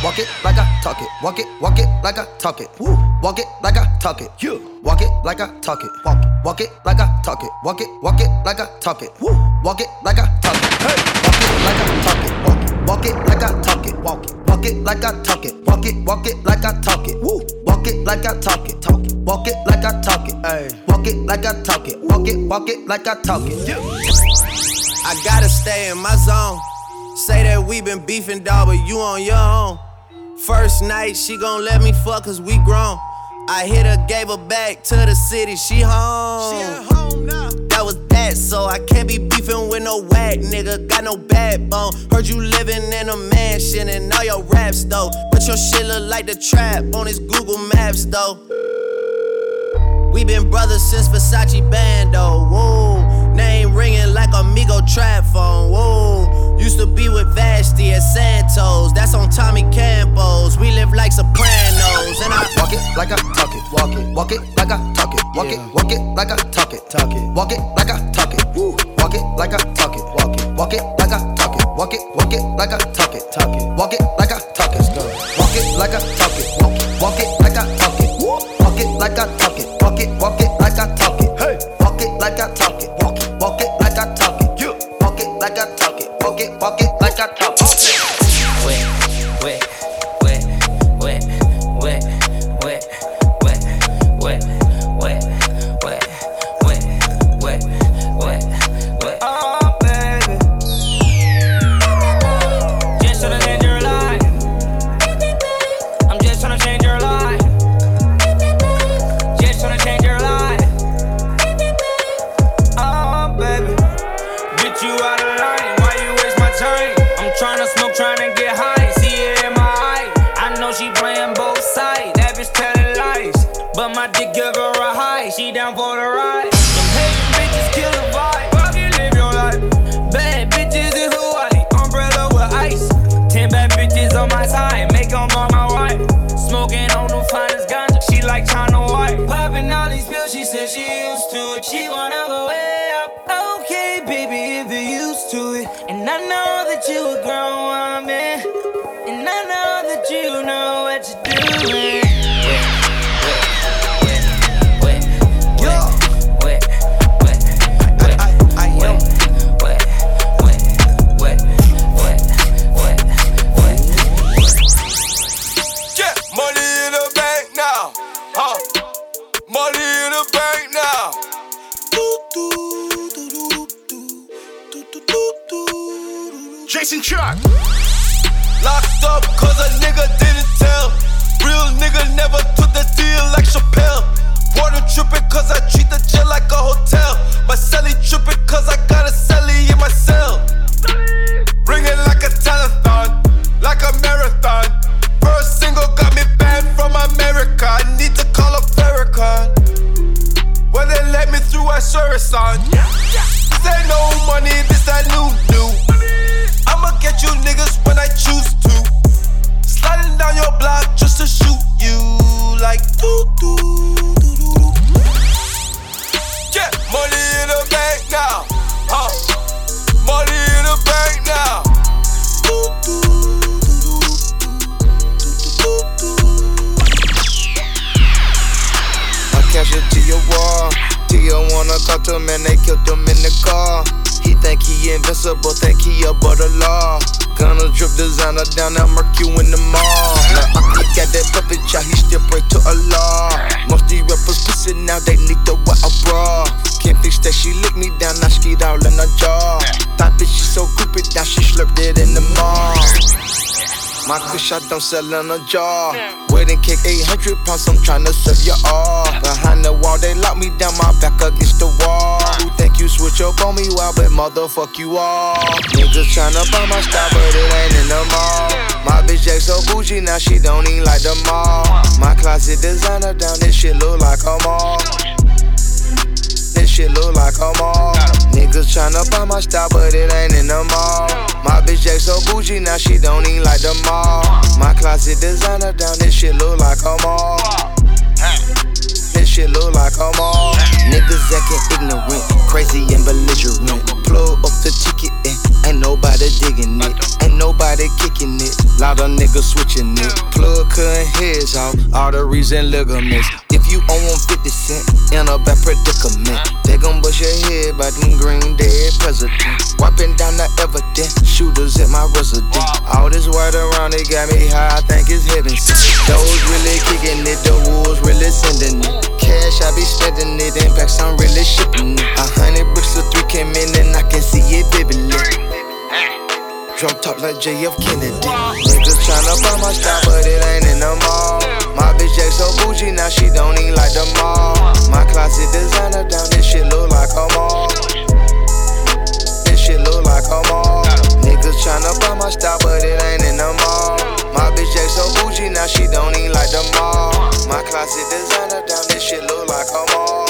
Walk it, like I talk it. Walk it, walk it like I talk it. Woo. Walk it like I talk it. You. Walk it like I talk it. Walk it, walk it like I talk it. Walk it, walk it like I talk it. Woo. Walk it like I talk it. Hey. Walk it like I talk it. Walk it, walk it like I talk it. Walk it, walk it like I talk it. Walk it, walk it like I talk it. Woo. Walk it like I talk it. Talk it. Walk it like I talk it. Hey. Walk it like I talk it. Walk it, walk it like I talk it. I gotta stay in my zone. Say that we been beefing, dog, but you on your own. First night, she gon' let me fuck cause we grown. I hit her, gave her back to the city, she home. She at home now. That was that, so I can't be beefing with no whack nigga. Got no backbone. Heard you living in a mansion and all your raps though. But your shit look like the trap on his Google Maps though. We been brothers since Versace Bando. Whoa, name ringing like Amigo trap phone. Whoa, used to be with Vashti at Santos. That's on Tommy Campos. We live like Sopranos, and I walk it like I talk it. Walk it, walk it like I talk it. Walk it, walk it like I talk it. Talk it, walk it like I talk it. Woo. Walk it like I talk it. Walk it, walk it like I talk it. Walk it, walk it like I talk it. Talk it, walk it like I talk it. Walk it like I talk it. Walk it, walk it like I talk it. Walk it like I talk it. Walk it, walk it like I talk it. Hey, walk it like I talk it. Walk it, walk it like I talk it. You walk it like I talk it. It, walk it like I talk I know that you a grown woman. And I know that you know what you're doing. Jason Chuck. Locked up cause a nigga didn't tell. Real nigga never took the deal like Chappelle. Water tripping cause I treat the jail like a hotel. My celly tripping cause I got a celly in my cell. Ringing like a telethon, like a marathon. First single got me banned from America. I need to call up Farrakhan. When they let me through, I swear it's on. This ain't no money, this that new You niggas when I choose to. Sliding down your block just to shoot you like doo doo doo doo. Yeah, money in the bank now. Huh? Money in the bank now. Doo doo I catch it to your wall. Tia wanna to him and they killed him in the car. Think he invincible, think he above the law. Gonna drip designer down at Mercury in the mall. Now I got that puppet child, he still pray to Allah. Most these rappers pussy now, they need to wear a bra. Can't fix that, she lick me down, now skied all in her jaw. That bitch, she so groupie, now she slurped it in the mall. My kush I don't sell in a jar. Hmm. Wedding cake 800 pounds, I'm tryna serve you all. Behind the wall, they lock me down, my back against the wall. Who think you switch up on me, wild, but motherfuck you all. Niggas just tryna buy my style, but it ain't in the mall. My bitch J so bougie, now she don't even like the mall. My closet designer down, this shit look like a mall. This shit look like a mall. Niggas tryna buy my style, but it ain't in the mall. My bitch J so bougie, now she don't even like the mall. My closet designer down, this shit look like a mall. This shit look like a mall. Niggas acting ignorant, crazy and belligerent. Plug up the ticket and ain't nobody digging it. Ain't nobody kicking it. Lot of niggas switching it. Plug cutting heads off, arteries and ligaments. You on 50 cent in a bad predicament, they gon' bust your head by them green dead presidents. Wiping down the evidence, shooters at my residence. All this word around it got me high, I think it's heaven. Those really kicking it, the wolves really sending it. Cash, I be spending it, in packs, I'm really shipping it. A hundred bricks or three came in and I can see it vividly. Drum talk like JF Kennedy. Niggas tryna buy my style, but it ain't in the mall. My bitch J so bougie, now she don't even like the mall. My closet designer down, this shit look like a mall. This shit look like a mall. Niggas tryna buy my style, but it ain't in the mall. My bitch J so bougie, now she don't even like the mall. My closet designer down, this shit look like a mall.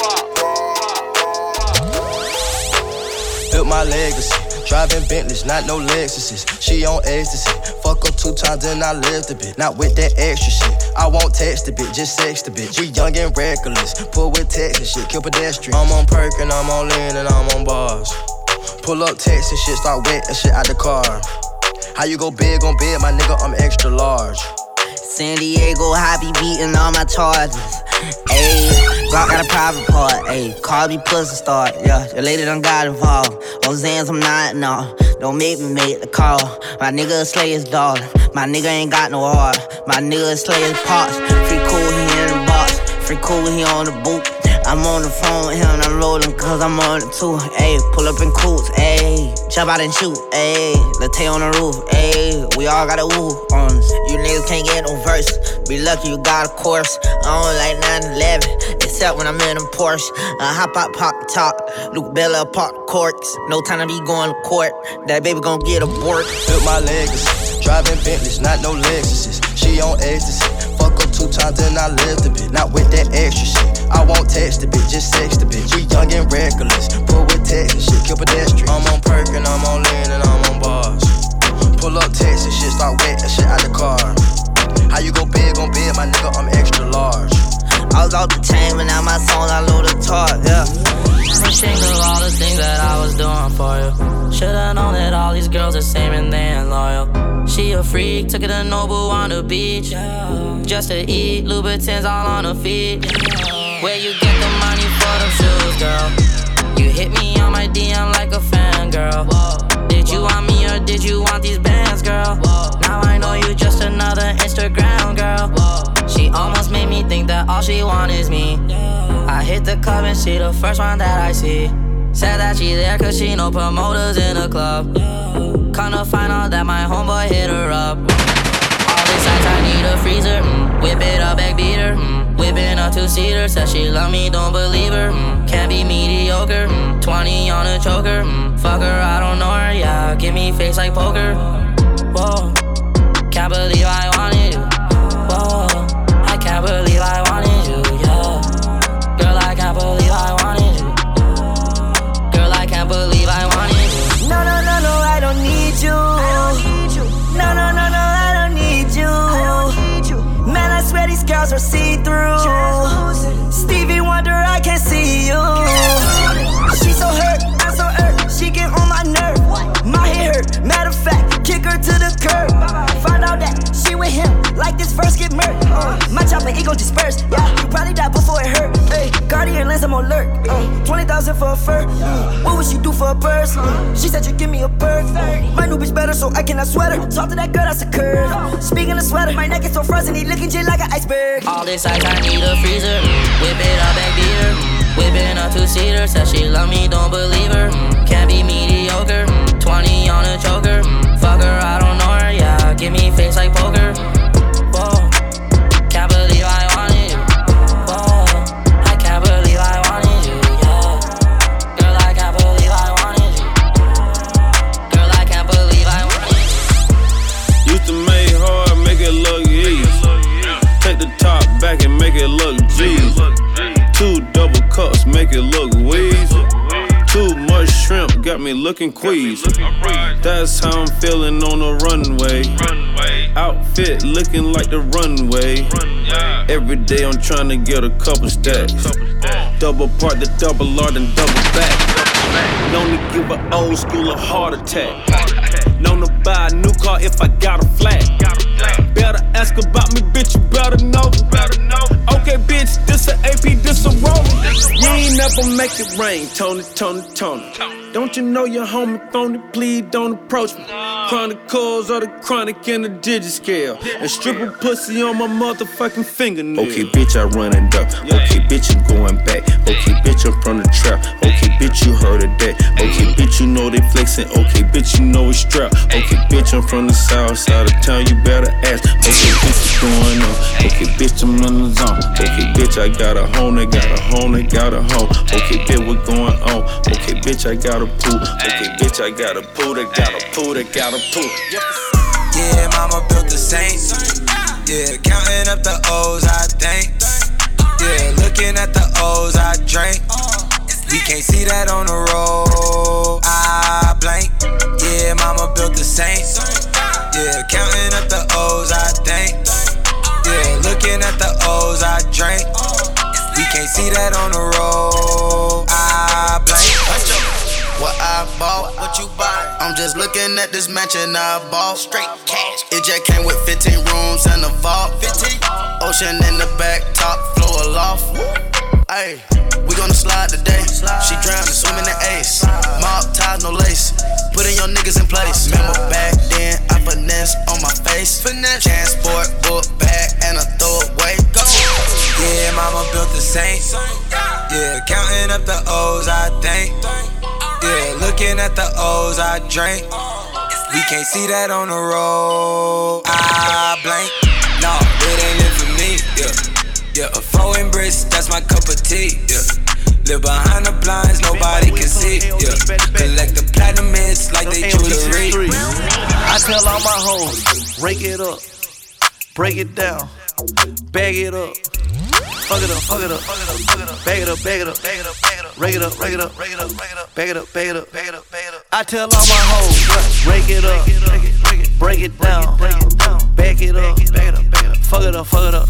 Built my legacy. Driving Bentleys, not no Lexuses. She on ecstasy. Fuck up two times and I lived a bit. Not with that extra shit. I won't text a bit, just sex the bitch. We young and reckless. Pull with text and shit, kill pedestrian. I'm on perk and I'm on lean and I'm on bars. Pull up text and shit, start wet and shit out the car. How you go big on bed, my nigga? I'm extra large. San Diego, hobby beating all my charges. Ayy, Glock got a private part. Ayy, call me pussy start. Yeah, your lady done got involved. Zans, I'm not, no. Don't make me make the call. My nigga slay his. My nigga ain't got no heart. My nigga slay his parts. Free cool, he in the box. Free cool, he on the boot. I'm on the phone with him, I'm rolling cause I'm on it too. Ayy, pull up in coots, ayy. Jump out and shoot, ayy. Latte on the roof, ayy. We all got a woo on us. You niggas can't get no verse. Be lucky you got a course. I don't like 911, except when I'm in a Porsche. I hop out, pop top. Luke Bella, pop corks. No time to be going to court. That baby gon' get aborted. Built my legacy. Driving Bentleys, not no Lexuses. She on ecstasy. Two times and I lived a bit. Not with that extra shit. I won't text the bitch, just sex the bitch. We young and reckless. Pull with text and shit, kill pedestrian. I'm on perk and I'm on lean and I'm on bars. Pull up text and shit, start wet and shit out the car. How you go big on bed, my nigga? I'm extra large. I was off the chain, but now my songs I load the tart, yeah. Ashamed of all the things that I was doing for you. Should've known that all these girls are same and they ain't loyal. She a freak, took her to Nobu on the beach. Just to eat, Louboutins all on her feet. Where you get the money for them shoes, girl? You hit me on my DM like a fan, girl. Did you want me or did you want these bands, girl? Now I know you just another Instagram girl. She almost made me think that all she want is me. I hit the club and she the first one that I see. Said that she there cause she know promoters in the club. Come to find out that my homeboy hit her up. All these nights I need a freezer, mm. whip it up, back beater. Mm. Whipping a two seater, said she love me, don't believe her. Mm. Can't be mediocre, mm. 20 on a choker. Mm. Fuck her, I don't know her, yeah. Give me face like poker. Whoa, can't believe I wanted you. Swear are see through. With him, like this verse get murked. Uh, my chopper ego dispersed. Yeah, you probably die before it hurt. Hey, Guardian lens, I'm alert. Uh, 20,000 for a fur. Mm, what would she do for a purse? Mm, she said you give me a bird. My new bitch better, so I cannot sweat her. Talk to that girl, that's a curve. Speaking of sweater, my neck is so frozen, he looking just like an iceberg. All this ice, I need a freezer. Whip it up, back beater. Whipping a two seater. Said she love me, don't believe her. Can't be mediocre. 20 on a choker. Fuck her, I don't know her. Yeah, give me face like poker. Whoa. Can't believe I wanted you. Whoa. I can't believe I wanted you. Yeah. Girl, I can't believe I wanted you. Girl, I can't believe I wanted you. Used to make hard, make it look easy. Take the top back and make it look G. Two double cups, make it look got me looking queasy. That's how I'm feeling on the runway. Outfit looking like the runway. Every day I'm trying to get a couple stacks. Double part the double R then double back. Known to give an old school a heart attack. Known to buy a new car if I got a flat. Better ask about me, bitch, you better know. Okay, bitch, this a AP, this a roll. You ain't never make it rain, Tony, Tony, Tony. Don't you know your homie phony? Please don't approach me. Chronicles are the chronic in the digit scale. And stripper pussy on my motherfucking fingernail. Okay, bitch, I run it up. Okay, bitch, I'm going back. Okay, bitch, I'm from the trap. Okay, bitch, you heard of that. Okay, bitch, you know they flexing. Okay, bitch, you know it's strap. Okay, bitch, I'm from the south side of town. You better ask. Okay, bitch, what's going on? Okay, bitch, I'm in the zone. Okay, bitch, I got a home, I got a home, I got a home. Okay, bitch, what's going on? Okay, bitch, I got a pool. Okay, bitch, I got a pool, I got a pool, I got a pool. Yeah, mama built the Saints. Yeah, counting up the O's, I think. Yeah, looking at the O's, I drink. We can't see that on the road. I blank. Yeah, mama built the Saints. Yeah, counting up the O's, I think. Yeah, looking at the O's, I drink. We can't see that on the road. I blank. What I bought, what you buy? I'm just looking at this mansion I bought. Straight cash. It just came with 15 rooms and a vault. 15. Ocean in the back, top floor loft. Ayy, we gonna slide today. She swimming in the ace. Mob ties, no lace. Putting your niggas in place. Remember back then, I finesse on my face. Transport, book bag, and a throwaway. Go. Yeah, mama built the Saints. Yeah, counting up the O's, I think. Yeah, looking at the O's, I drink. We can't see that on the road. I blank. No, it ain't it for me. Yeah, yeah, a foreign bricks, that's my cup of tea. Yeah. Live behind the blinds, nobody can see. Yeah. Collect the platinum hits like they jewelry. I tell all my hoes, rake it up, break it down, bag it up. Fuck it up, fuck it up, fuck it up, bag it up, bag it up, bag it up, bag it up, rake it up, rake it up, rake it up, rake it up, bag it up, bag it up, bag it up, bag it up. I tell all my hoes, rake it up, break it down, bag it up, bag it up, fuck it up, fuck it up,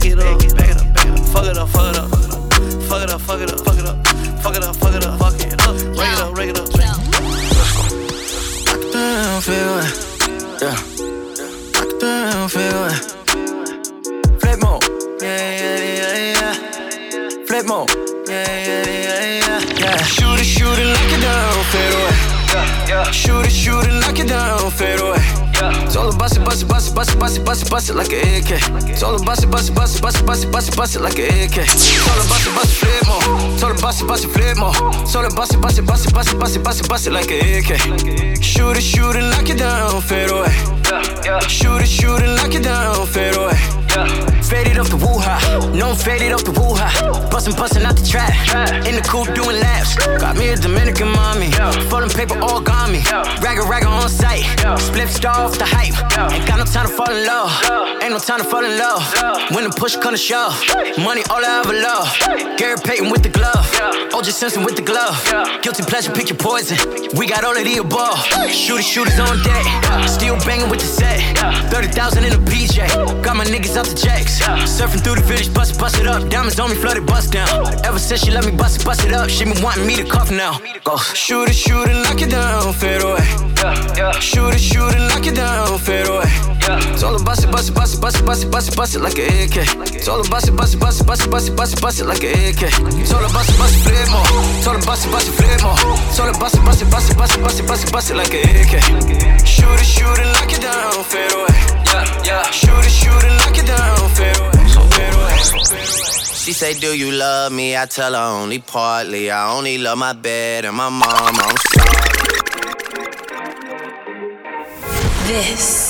up, bag it up, bag it up. Fuck it up, fuck it up, fuck it up, fuck it up, fuck it up, fuck it up, fuck it up, fuck it up, rake it up, rake it up. Damn, feeling, yeah. Damn, feeling. Flip mode, yeah, yeah, yeah, yeah. Flip mode, yeah, yeah, yeah, yeah, yeah. Shoot it, shoot it, knock it down, fade away. Yeah, yeah. Shoot it, shoot it, knock it down, fade away. Yeah. Solo bust it, bust it, bust it, bust it, bust it, bust it, bust it like an AK. Told her bust it, bust it, bust it, bust it, bust it, bust it, bust it like an AK. Told her bust it, bust it, flip more. Told her bust it, bust it, flip more. Told her bust it, bust it, bust it, bust it, bust it, bust it, bust it like an AK. Shoot it, shoot it, knock it down, fade away. Shoot it, shoot it, knock it down, fade away. Faded off the woo ha, no I'm faded off the woo ha. Bustin', bustin' out the trap, in the coupe doing laps. Got me a Dominican mommy, folding paper all got me. Ragga ragga on site, split star off the hype. Ain't got no time to fall in love, ain't no time to fall in love. When the push come to shove, money all I ever love. Gary Payton with the glove, OJ Simpson with the glove. Guilty pleasure, pick your poison. We got all of the above. Shooters, shooters on deck, still banging with the set. 30,000 in a PJ, got my niggas out the jacks. Surfing through the village, bust it, bust it up. Diamonds on me, flooded, bust down. Ever since she let me bust it, bust it up, she been wanting me to cuff now. Go shoot it, shoot it, knock it down, fade away. Shoot it, shoot it, knock it bust it, bust it, bust it, bust it, bust it, bust it, like an AK. Told her bust it, bust it, bust it, bust it, bust it, bust it, bust it like an AK. Told her bust it, bust it, flip more. Told her bust it, bust it, flip more. Told her bust it, bust it, bust it, bust it, bust it, bust it, bust it like an AK. Shoot it, shoot it, knock it down, fade away. Yeah, yeah. Shoot it, shoot it, knock it down, fade away. Fade away. She say, Do you love me? I tell her only partly. I only love my bed and my mom. I'm sorry. This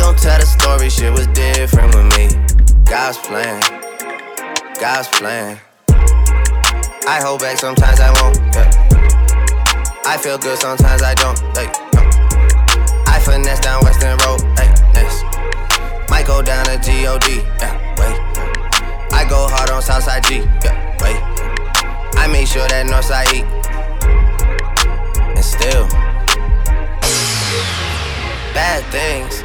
Gon' tell the story, shit was different with me. God's plan, God's plan. I hold back, sometimes I won't. Yeah. I feel good, sometimes I don't. No. I finesse down Weston Road. Yes. Might go down to God. Yeah, wait. I go hard on Southside G. Yeah, wait. I make sure that Northside eat. And still, bad things.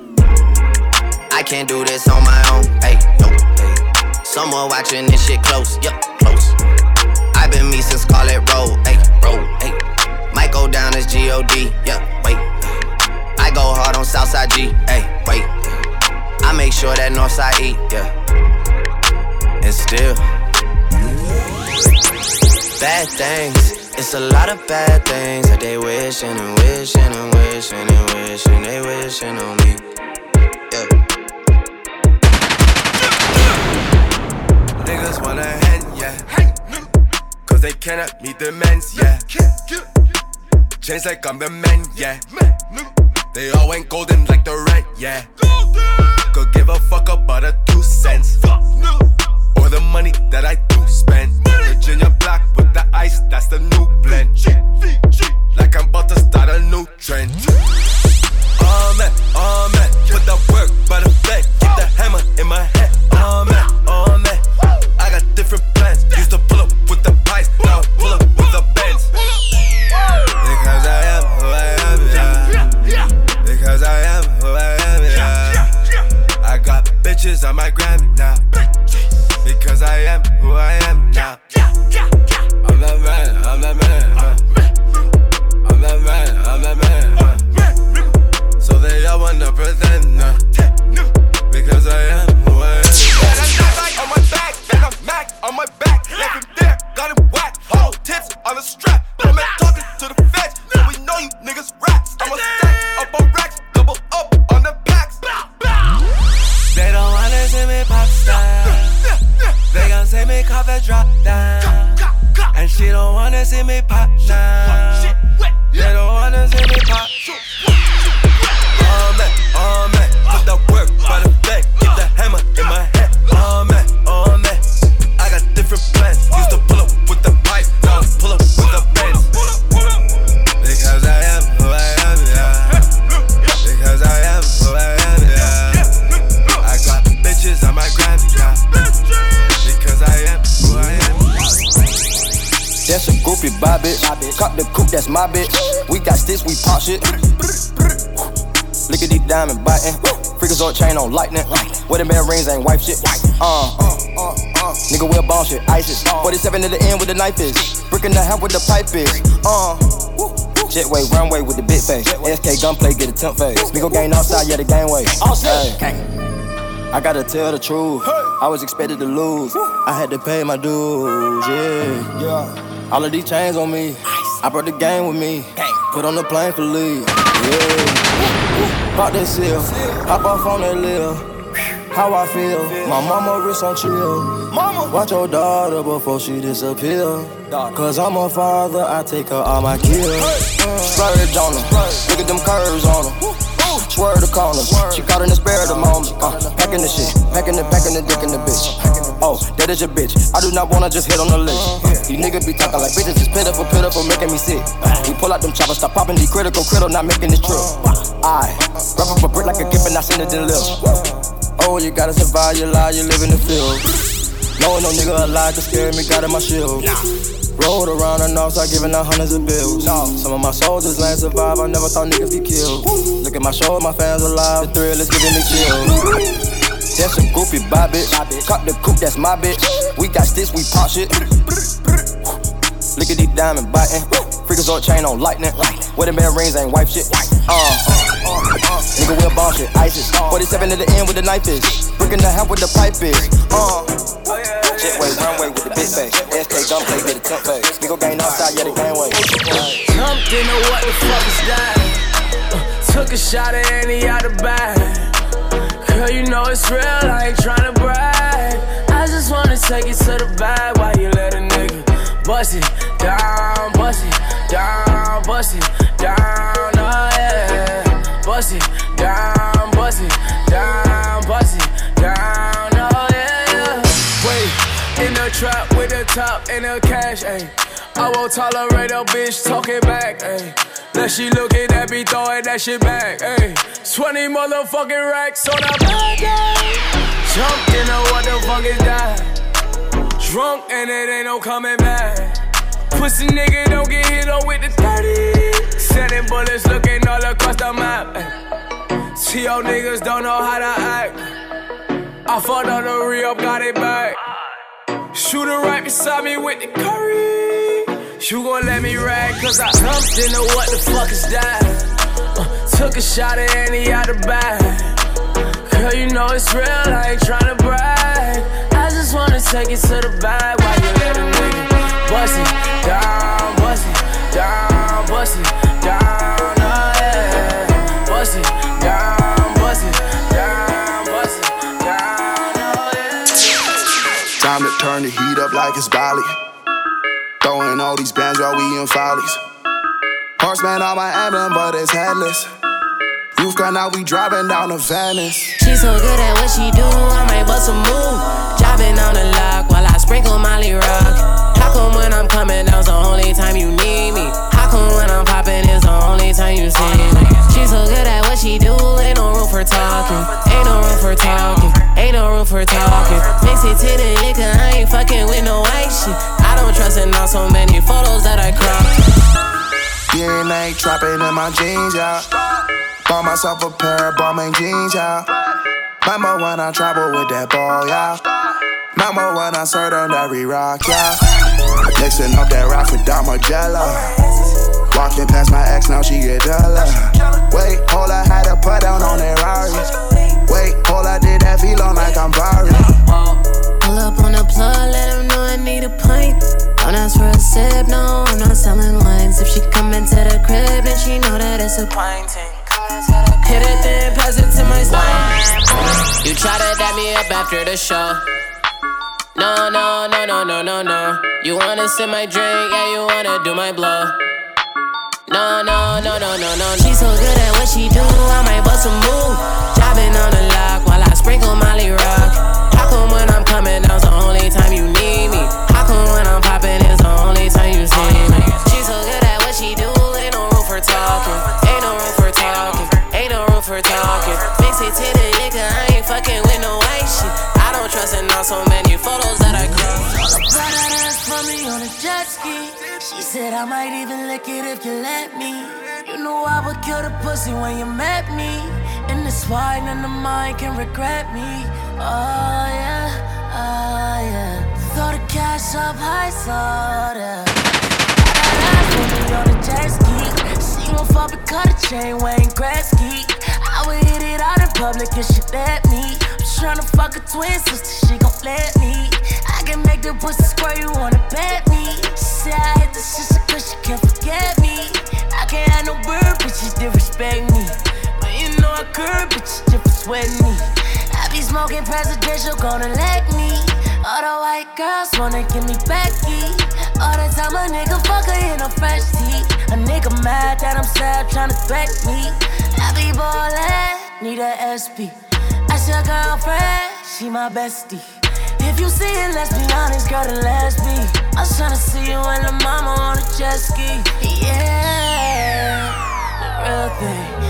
Can't do this on my own, hey, no. Someone watching this shit close, yup, close. i been me since Scarlett Road, hey, road, hey. Might go down as G-O-D, yeah, wait. I go hard on Southside G, hey, wait. I make sure that Northside eat, yeah. And still, bad things. It's a lot of bad things that they wishing and wishing and wishing and wishing they wishing on me. Wanna hand, yeah. Cause they cannot meet the men's, yeah. Change like I'm the man, yeah. They all ain't golden like the rent, yeah. Could give a fuck about a two cents. Or the money that I do spend. Virginia black with the ice, that's the new blend. Like I'm about to start a new trend. Oh man, put the work by the bed. Keep the hammer in my head. Got different plans. Used to pull up with the bikes, now pull up with the bands. Because I am who I am, yeah. Because I am who I am, yeah. I got bitches on my Grammy now. Because I am who I am now. I'm that man, I'm that man. I'm that man, I'm that man. So they all wanna pretend, uh. Because I am. on my back. Left him there, got him whacked. Whole on strap. I'm talking to the feds, so we know you niggas rats. I'm a stack up on racks, double up on the packs. They don't wanna see me pop star. They gon' see me cover drop down. And she don't wanna see me pop down. Shit. Look at these diamond biting. Freakazoid chain on lightning. Wedding band rings ain't wipe shit. Uh, uh, uh, uh, nigga, we'll bomb shit. ISIS. 47 at the end with the knife is. Brick in the half with the pipe is. Uh. Jetway, runway with the big face. SK gunplay, get a temp face. Nigga gang outside, yeah, the gangway. Hey. I gotta tell the truth. I was expected to lose. I had to pay my dues, yeah. Yeah. All of these chains on me. I brought the game with me. Put on the plane for leave. Yeah. Pop that seal. Hop off on that lil. How I feel. My mama wrist on chill. Mama. Watch your daughter before she disappear. Cause I'm a father, I take her all my kills. Splurge on her. Look at them curves on her. Swerve the corners. She caught in the spare of the moment. Uh, packing the shit. Packing the, packing the dick in the bitch. Oh, that is your bitch. I do not wanna just hit on the list. These niggas be talking like bitches is pitiful, pitiful, making me sick. We pull out them choppers, stop popping these critical, critical, not making this trip. I wrap up a brick like a gift and I send it the lift. Oh, you gotta survive your life, you live in the field. No, no nigga alive can scare me, got in my shield. Rolled around the north side, giving out hundreds of bills. Some of my soldiers land survive, I never thought niggas be killed. Look at my show, my fans alive, the thrill is giving me chills. That's a groupie by bitch. Cop the coupe, that's my bitch. We got sticks, we pop shit. Look at these diamond biting. on chain on lightning. Wedding band rings ain't wipe shit. Uh, nigga, we'll bomb shit. ISIS. 47 at the end with the knife is. Brick in the half with the pipe is. Uh, jetway, runway with the big face. SK gunplay, get a temp face. Nigga gang outside, yeah, the gangway. Jumped into what the fuck is that? Uh, took a shot at any out the bag. Know it's real, I ain't tryna brag. I just wanna take it to the bag while you let a nigga bust it down, bust it down, bust it down, oh yeah. Bust it down, bust it down, bust it down, oh yeah. Wait, in the trap with the top and the cash, ayy. I won't tolerate a bitch talking back, ayy. Now she looking at me throwing that shit back, ayy. 20 motherfucking racks on a bag. Jumped in a what the fuck is that? Drunk and it ain't no coming back. Pussy nigga don't get hit on with the 30. Sending bullets looking all across the map. See y'all niggas don't know how to act. I fought on the re got it back. Shooter right beside me with the curry. You gon' let me rag, cause I jumped into what the fuck is that? Uh, took a shot at any out the bag. Girl, you know it's real, I ain't tryna brag. I just wanna take it to the bag while you let a nigga bust it down, bust it down, bust it down, oh yeah. Bust it down, bust it down, bust it down, oh yeah. Time to turn the heat up like it's Bali. Throwing all these bands while we in follies. Horseman on my emblem, but it's headless. Gun out, we driving down to Venice. She so good at what she do, I might bust a move. Driving on the lock while I sprinkle Molly Rock. How come when I'm coming down's the only time you need me? How come when I'm popping is the only time you see me? She so good at what she do, ain't no room for talking. Ain't no room for talking. Ain't no room for talking. Mix it to the liquor, I ain't fucking with no white shit. Don't trust all so many photos that I crop. DNA trapping in my jeans, yeah. Bought myself a pair of Balmain jeans, yeah. Remember when I traveled with that ball, yeah. Remember when I served on every rock, yeah. Mixing up that rock with Dom Margiela. Walking past my ex, now she get duller. Wait, hold I had to put down on that Rari. Wait, hold I did that feel on like I'm Barry. Pull up on the plug, let him know I need a pint. Don't ask for a sip, no, I'm not selling wines. If she come into the crib, then she know that it's a pint. Hit it, then pass it to my slime. You try to dap me up after the show. No, no, no, no, no, no, no. You wanna sip my drink, yeah, you wanna do my blow. No, no, no, no, no, no. She's so good at what she do, I might bust a move. Driving on the lock while I sprinkle Molly Rock. Time you need me? How come when I'm popping is the only time you see me? She's so good at what she do, ain't no room for talking. Ain't no room for talking. Ain't no room for talking. Mix it to the nigga, I ain't fucking with no white shit. I don't trust in all so many photos that I cross. Got that ass for me on a jet ski. She said I might even lick it if you let me. You know I would kill the pussy when you met me. And it's why none of mine can regret me. Oh yeah, yeah. Throw the cash up high, that. Got on a jet ski. She gon' fall because the chain Wayne Gretzky. I would hit it out in public if she let me. I'm tryna fuck a twin sister, she gon' let me. I can make the pussy squirt, you wanna bet me. She say I hit the sister cause she can't forget me. I can't have no bird, bitches disrespect me. But you know I curb, bitches different sweat me. I be smoking presidential, gonna let me. All the white girls wanna give me Becky. All the time a nigga fuck her in a fresh tee. A nigga mad that I'm sad, tryna threat me. I be ballin', need a SP. That's your girlfriend, she my bestie. If you see it, let's be honest, girl, then let's be. I was tryna see you and the mama on a jet ski. Yeah, the real thing.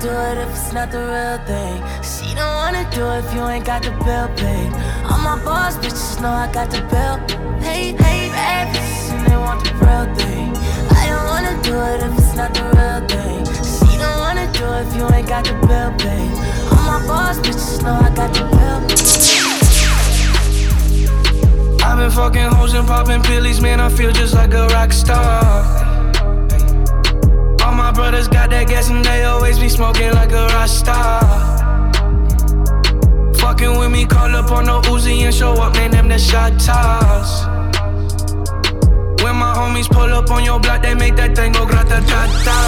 Do it if it's not the real thing. She don't wanna do it if you ain't got the bill paid. All my boss bitches know I got the bill paid. Hey, bitches and they want the real thing. I don't wanna do it if it's not the real thing. She don't wanna do it if you ain't got the bill paid. All my boss bitches know I got the bill I've been fucking hoes and popping pillies, man. I feel just like a rock star. My brothers got that gas and they always be smoking like a rock star. Fucking with me, call up on the Uzi and show up, man. Them the shot toss. When my homies pull up on your block, they make that thing go grata ta ta.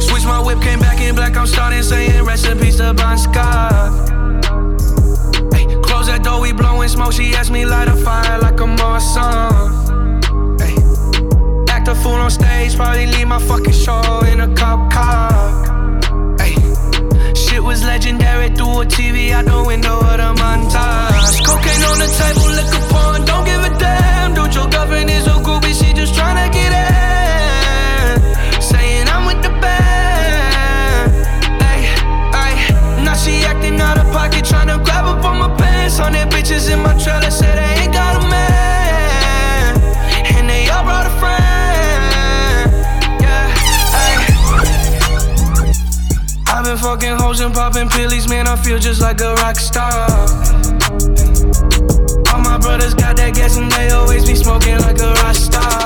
Switch my whip, came back in black. I'm starting saying recipes to Bon Scott. That door, we blowing smoke. She asked me light a fire like a Marsan. Act a fool on stage, probably leave my fucking show in a cop car. Hey, shit was legendary through a TV out the window of the montage. Cocaine on the table, liquor porn, don't give a damn. Dude, your girlfriend is a groupie, she just tryna get in. Saying I'm with the band. Ay, ay, now she acting out of pocket, tryna grab up on my pants. That bitches in my trailer, say been fucking hoes and popping pillies, man. I feel just like a rock star. All my brothers got that gas and they always be smoking like a rock star.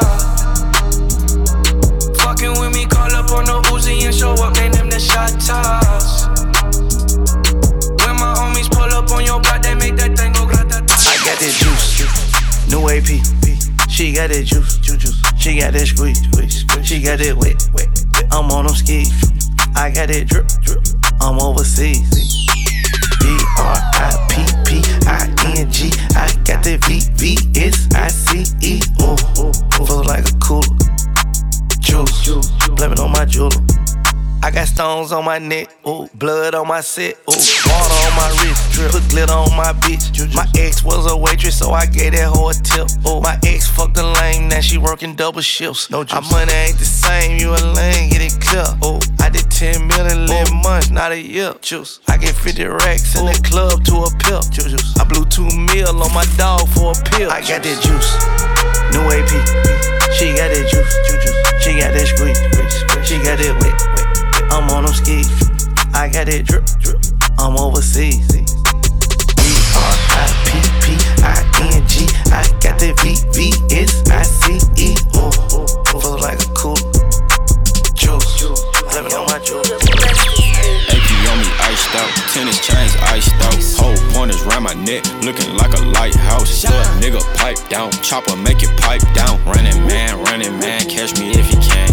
Fucking with me, call up on the Uzi and show up, man. Them the shot toss. When my homies pull up on your block, they make that thing go grata. I got that juice, new AP. She got that juice, juice. She got that squeeze, squeeze. She got that wet, wet. I'm on them skis. I got that drip, drip. I'm overseas. B R I P P I N G. I got that V V S I C E. Ooh, feel like a cooler. Juice, blame it on my jeweler. I got stones on my neck, ooh, blood on my set, ooh, water on my wrist, drip, put glitter on my bitch. My ex was a waitress, so I gave that hoe a tip. Ooh, my ex fucked a lame, now she working double shifts. No juice. Our money ain't the same, you a lame, get it clear. Ooh, I did 10 million in months, not a year. Juice. I get 50 racks in the club to a pill. Juice. I blew two mil on my dog for a pill. I got that juice, new AP. She got that juice, juice. She got that squeeze. She got that wet. I'm on them skis. I got that drip, drip. I'm overseas. B R I P P I N G. I got that V V S I C E. Ooh, feel like a cool juice. Let me know my juice. AP on me iced out, tennis chains iced out. Whole pointers round my neck, looking like a lighthouse. Little nigga pipe down, chopper make it pipe down. Running man, running man, catch me if you can.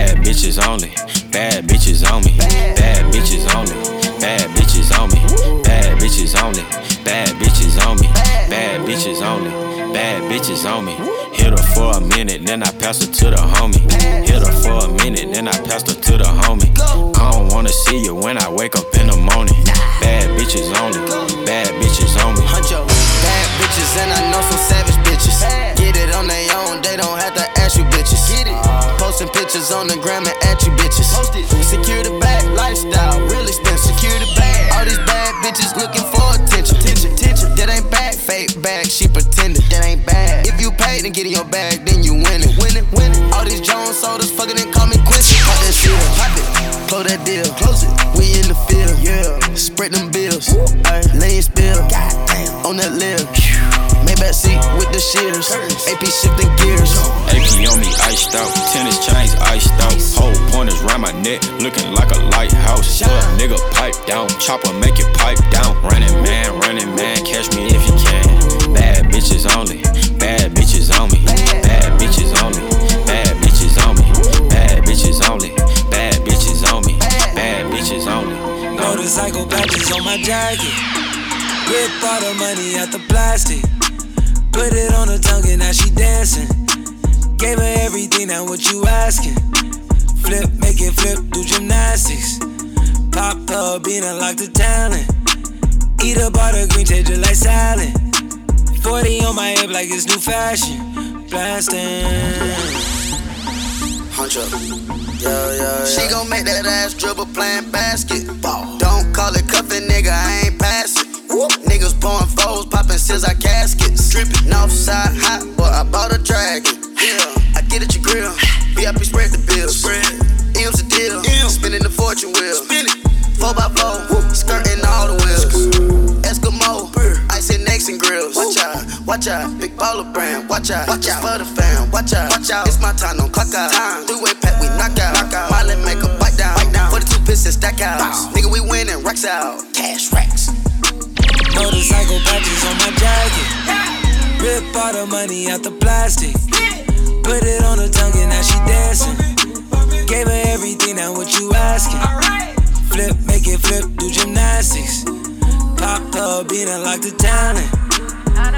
Bad bitches only, bad bitches on me, bad bitches only, bad bitches on me, bad bitches only, Bad bitches on me. Bad bitches only. Bad bitches on me. Hit her for a minute, then I pass her to the homie. Hit her for a minute, then I pass her to the homie. I don't wanna see you when I wake up in the morning. Bad bitches only. Bad bitches on me. Bad bitches, and I know some savage bitches. Get it on their own, they don't have to pictures on the gram and at you bitches. Secure the bag, lifestyle, real expensive. Secure the bag. All these bad bitches looking for attention. Attention, attention. That ain't bad, fake bag, she pretended. That ain't bad. If you paid and get in your bag, then you win it. Win it, win it. All these Jones sodas fucking and call me Quincy. Pop that shit, pop it. Close that deal, close it. We in the field, yeah. Spread them bills, ay, lane spill. Goddamn, on that lip. Maybach seat with the shears. AP shifting gears. AP on me iced out, tennis chains iced out. Whole pointers round my neck, looking like a lighthouse. Little nigga pipe down, chopper make it pipe down. Running man, running man, catch me if you can. Bad bitches only, bad bitches on me, bad bitches only, bad bitches on me, bad bitches only, bad bitches on me, bad bitches only. Know the psycho patches on my jacket. Rip all the money out the plastic. Put it on her tongue and now she dancing. Gave her everything, now what you asking? Flip, make it flip, do gymnastics. Pop her bean, unlock the talent. Eat up all the green, taste it like salad. 40 on my hip like it's new fashion. Blasting. Huncho. Yeah, yeah, yeah. She gon' make that ass dribble playing basketball. Don't call it cuffin', nigga, I ain't passing. Niggas pouring foes, popping scissor caskets. Drippin' Northside hot, but I bought a dragon. Yeah, I get at your grill. VIP spread the bills. Spread. M's a deal. Spinning the fortune wheel. Spin it. 4x4, skirting all the wheels. Eskimo, icing necks and grills. Watch out, watch out, big baller brand. Watch out, watch out for the fam. Watch out, watch out. It's my time, don't clock out. Time. Three-way pack, we knock out. Knock out. Miley make a bite down. Bite down. 42 pistons stack out. Nigga, we winning, racks out. Cash racks. The psycho patches on my jacket. Rip all the money out the plastic. Put it on her tongue and now she dancing. Gave her everything, now what you asking? Flip, make it flip, do gymnastics. Pop her bean, unlock the talent.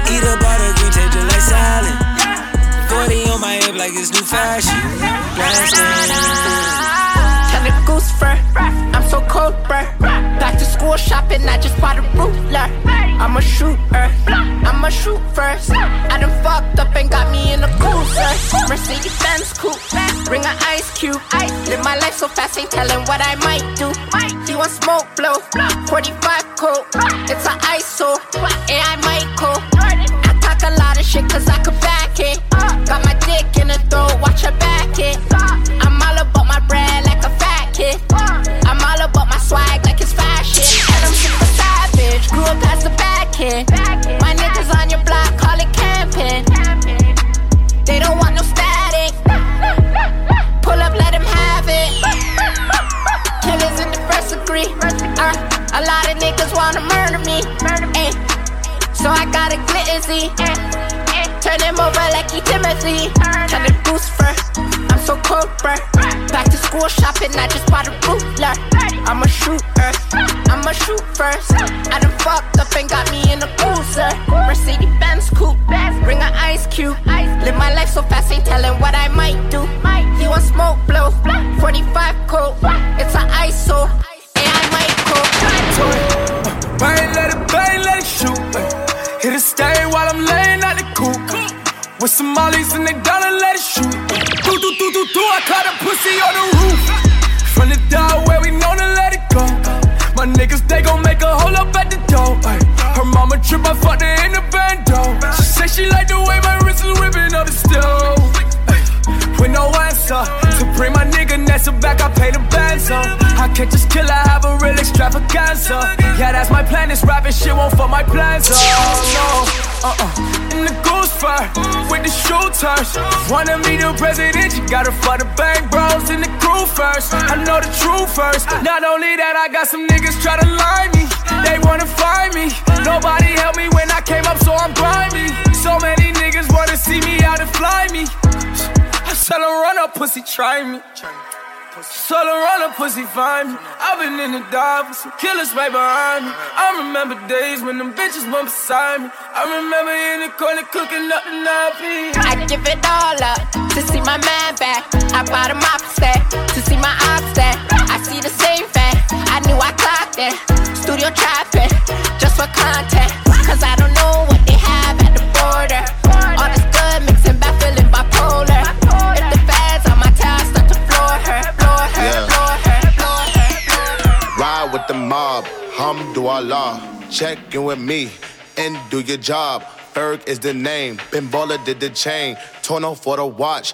Eat up all the green, taste it like salad. 40 on my hip like it's new fashion. Blasting. Kind of goose fur. So cold, bruh. Back to school shopping, I just bought a ruler. I'm a shooter. I'm a shoot first. I done fucked up and got me in a cruiser. Mercedes Benz coupe. Bring an ice cube. Live my life so fast, ain't telling what I might do. He want smoke blow. 45 coat. It's an ISO. AI Michael. I talk a lot of shit cause I could back it. Got my dick in the throat, a. Turn him over like he Timothy. Turn the goose fur. I'm so cold, bruh. Back to school shopping, I just bought a ruler. I'm a shooter. I'm a shoot first. I done fucked up and got me in a cruiser. Mercedes Benz coupe. Bring an ice cube. Live my life so fast, ain't telling what I might do. He want smoke blow. 45 coat. It's an ISO. AI might coat. Bang, let it bang, let it shoot. Hit a stain while I'm laying out the coop. With some mollies and they dollar, let it shoot. Do, do, do, do, do. I caught a pussy on the roof. From the door where we know to let it go. My niggas, they gon' make a hole up at the door. ay. Her mama trip, I fucked her in the bando. She say she like the way my wrist is whipping up the stove. With no answer, to bring my nigga Nessa back, I pay the benzo. I can't just kill, I have a real extravaganza. Yeah, that's my plan, this rapping shit won't fuck my plans up. No, uh-uh. In the goose fur, with the shooters. Wanna meet the president, you gotta fuck the bank bros in the crew first. I know the truth first. Not only that, I got some niggas try to lie me. They wanna find me. Nobody helped me when I came up, so I'm grimy. So many niggas wanna see me out and fly me. I tell 'em run up, pussy, try me. Solo run a pussy find me. I've been in the dark with some killers right behind me. I remember days when them bitches went beside me. I remember in the corner cooking up the nappy. I give it all up to see my man back. I bought him opposite to see my ops there. I see the same thing. I knew I clocked it. Studio trapping just for content. Cause I don't know what they have at the border. All this good mixing bad feeling bipolar. Hamdulillah. Check in with me and do your job. Ferg is the name, Ben did the chain. Torno for the watch,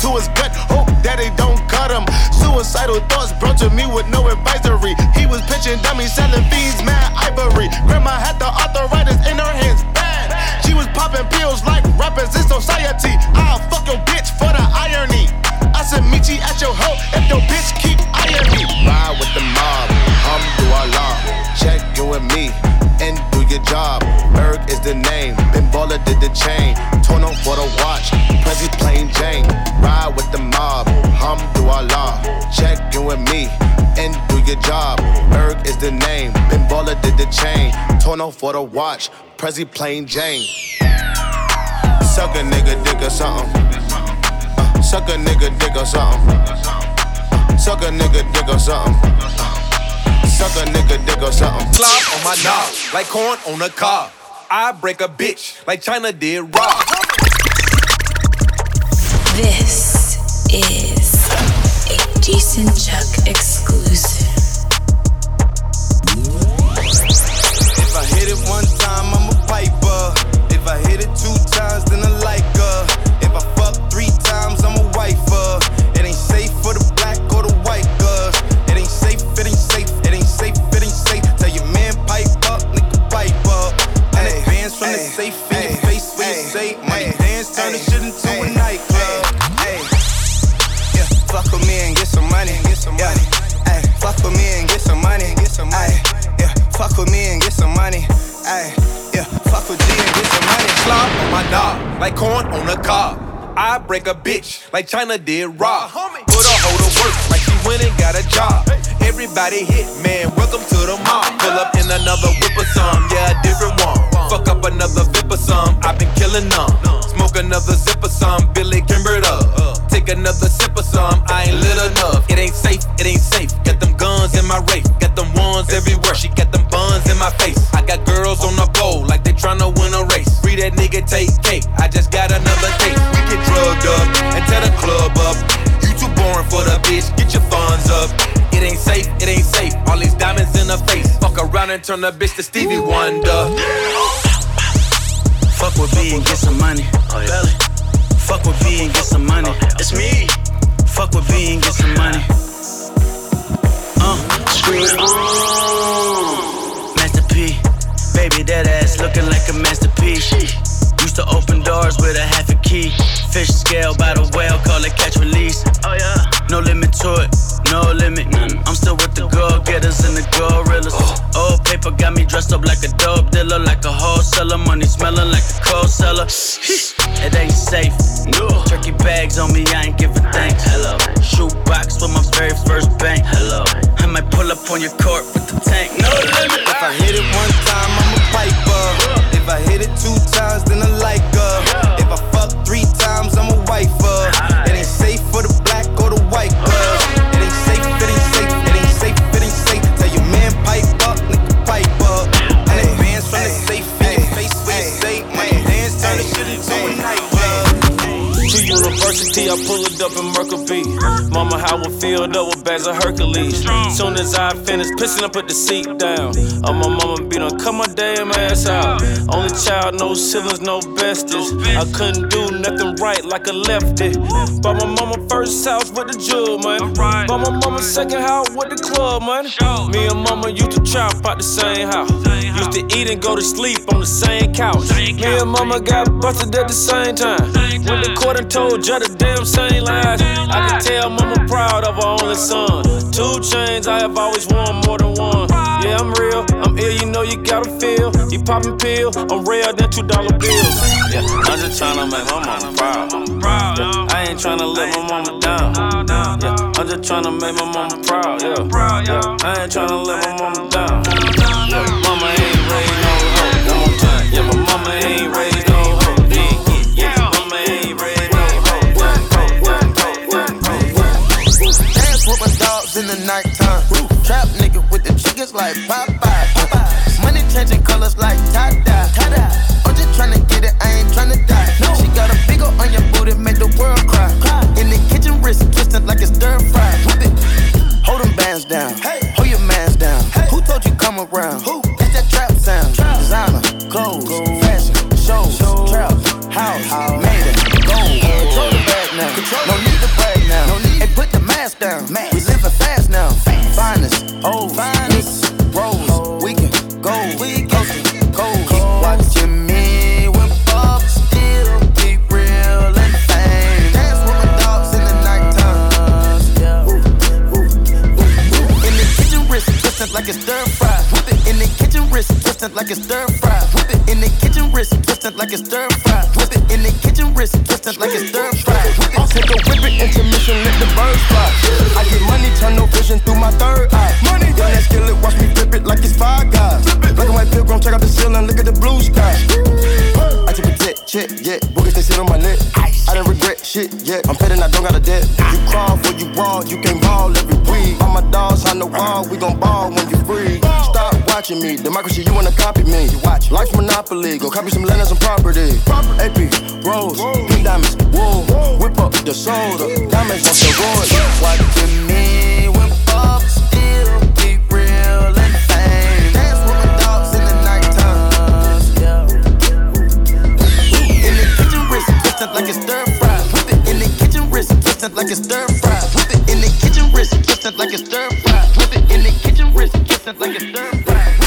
to his gut, hope daddy don't cut him. Suicidal thoughts brought to me with no advisory. He was pitching dummies, selling fiends, mad ivory. Grandma had the arthritis in her hands, bad. She was popping pills like rappers in society. I'll fuck your bitch for the irony. I said, meet you at your hoe if your bitch keep eyeing me. Ride with the mob, hamdulillah. Check in with me and your job. Berg is the name, Ben Baller did the chain. Torn on for the watch, Prezi plain Jane. Ride with the mob, Hum do hamdulillah. Check in with me and do your job. Berg is the name, Ben Baller did the chain. Torn on for the watch, Prezi plain Jane. Suck a nigga dick or something. Uh, suck a nigga dick or something. Uh, suck a nigga dick or something. Uh, suck a nigga dick or something. Slop on my knob, like corn on a cob. I break a bitch like China did Rob. This is a Jason Chuck exclusive. If I hit it one time, I'm a piper. If I hit it two times, then I advance the safe in your face when you say money dance, turn the shit into a nightclub. Yeah, fuck with me and get some money. Get some money. Ay, fuck with me and get some money. Get some money. Yeah, fuck with me and get some money. Ay, yeah, fuck with G and get some money. Slop on my knob, like corn on a cob. I break a bitch like China did Rob. Uh, Put a hoe to work like she went and got a job. Everybody hit, man, welcome to the mob. Pull up in another whip or some, yeah, a different one. Fuck up another vip or some, I've been killing them. Smoke another zip or some, Billy Kimbered up. Take another sip or some, I ain't lit enough. It ain't safe, it ain't safe. Got them guns in my race, got them ones everywhere. She got them buns in my face. I got girls on the pole like they tryna win a race. Free that nigga take cake, I just got another case. We get drugged up and tear the club up. You too boring for the bitch, get your and turn the bitch to Stevie Wonder. Fuck with B and get some money. Belly. Fuck with B and get some money. It's me. Fuck with B and get some money. Uh, scream on. Master P, baby, that ass looking like a masterpiece. Used to open doors with a half a key. Fish scale by the whale, call it catch release. Oh yeah. No limit to it, no limit. I'm still with the go getters and the gorillas. Old paper got me dressed up like a dope dealer, like a wholesaler. Money smelling like a cold seller. It ain't safe. No. Turkey bags on me, I ain't giving thanks. Hello. Shoe box with my very first bank. Hello. I might pull up on your court with the tank. No limit. If I hit it one time, I'm piper. If I hit it two times, then I like her. If I fuck three times, I'm a wifer. University, I it up in Mercury. Mama, how I filled up with bags of Hercules. Soon as I finish pissing, I put the seat down. Oh, my mama be done cut my damn ass out. Only child, no siblings, no besties. I couldn't do nothing right like a lefty. Bought my mama first house with the jewel, man. Bought my mama second house with the club, man. Me and mama used to chop out the same house. Used to eat and go to sleep on the same couch. Me and mama got busted at the same time. Went to court and told judge the damn same lies. I can tell mama proud of her only son. Two chains, I have always worn more than one. Yeah, I'm real, I'm ill, you know you gotta feel. You poppin' pill, I'm rare than two dollar bills. Yeah, I'm just tryna make my mama proud. Yeah, I ain't tryna let my mama down. Yeah, I'm just tryna make my mama proud. Yeah, yeah, I ain't tryna let my mama down. Yeah, mama ain't raised no hoe. One time. Yeah, my mama ain't raised with in the nighttime. Trap nigga with the chickens like Popeye. Money changing colors like tie-dye. I'm just tryna get it, I ain't tryna die. She got a big ol' on your booty, make the world cry. In the kitchen, wrist twisted like it's stir fry. Whip it. Hold them bands down. Hold your mans down. Who told you come around? Who? It's that trap sound. Designer, clothes, fashion, shows, trap, house, made it, gold. Control the bag now. No mask down. We living fast now. Finest, old, finest, we can go, we can go. Keep watching me still real and. Dance with my dogs in the nighttime. Like it's stir twisted like it's stir fry. Whip it in the kitchen, wrist twisted like it's stir fry. Whip it in the kitchen, wrist twisted like it's stir fry. It. Take a whip it, intermission, let the birds fly. I get money, turn no vision through my third eye. Money, yeah, that skillet, watch me flip it like it's five guys. Black and white pilgrim, check out the ceiling, look at the blue sky. I take a jet, check, yeah, boogers they sit on my neck. I didn't regret shit, yeah. I'm petting, I don't got a debt. You crawl for you brawl, you can't ball every week. All my dogs on the wall, we gon' ball when you free. Watching me, democracy, you wanna copy me. Watch Life's Monopoly, go copy some land and some property. AP, Rose, pink diamonds, wool. Whip up the soda, diamonds on steroids. Watching me when Bob still keep real and fame. Dance with my dogs in the nighttime. In the kitchen, wrist like it's stir twisted like it's stir fry. Whip it in the kitchen, wrist twisted like it's stir fry. Whip it in the kitchen, wrist twisted like it's stir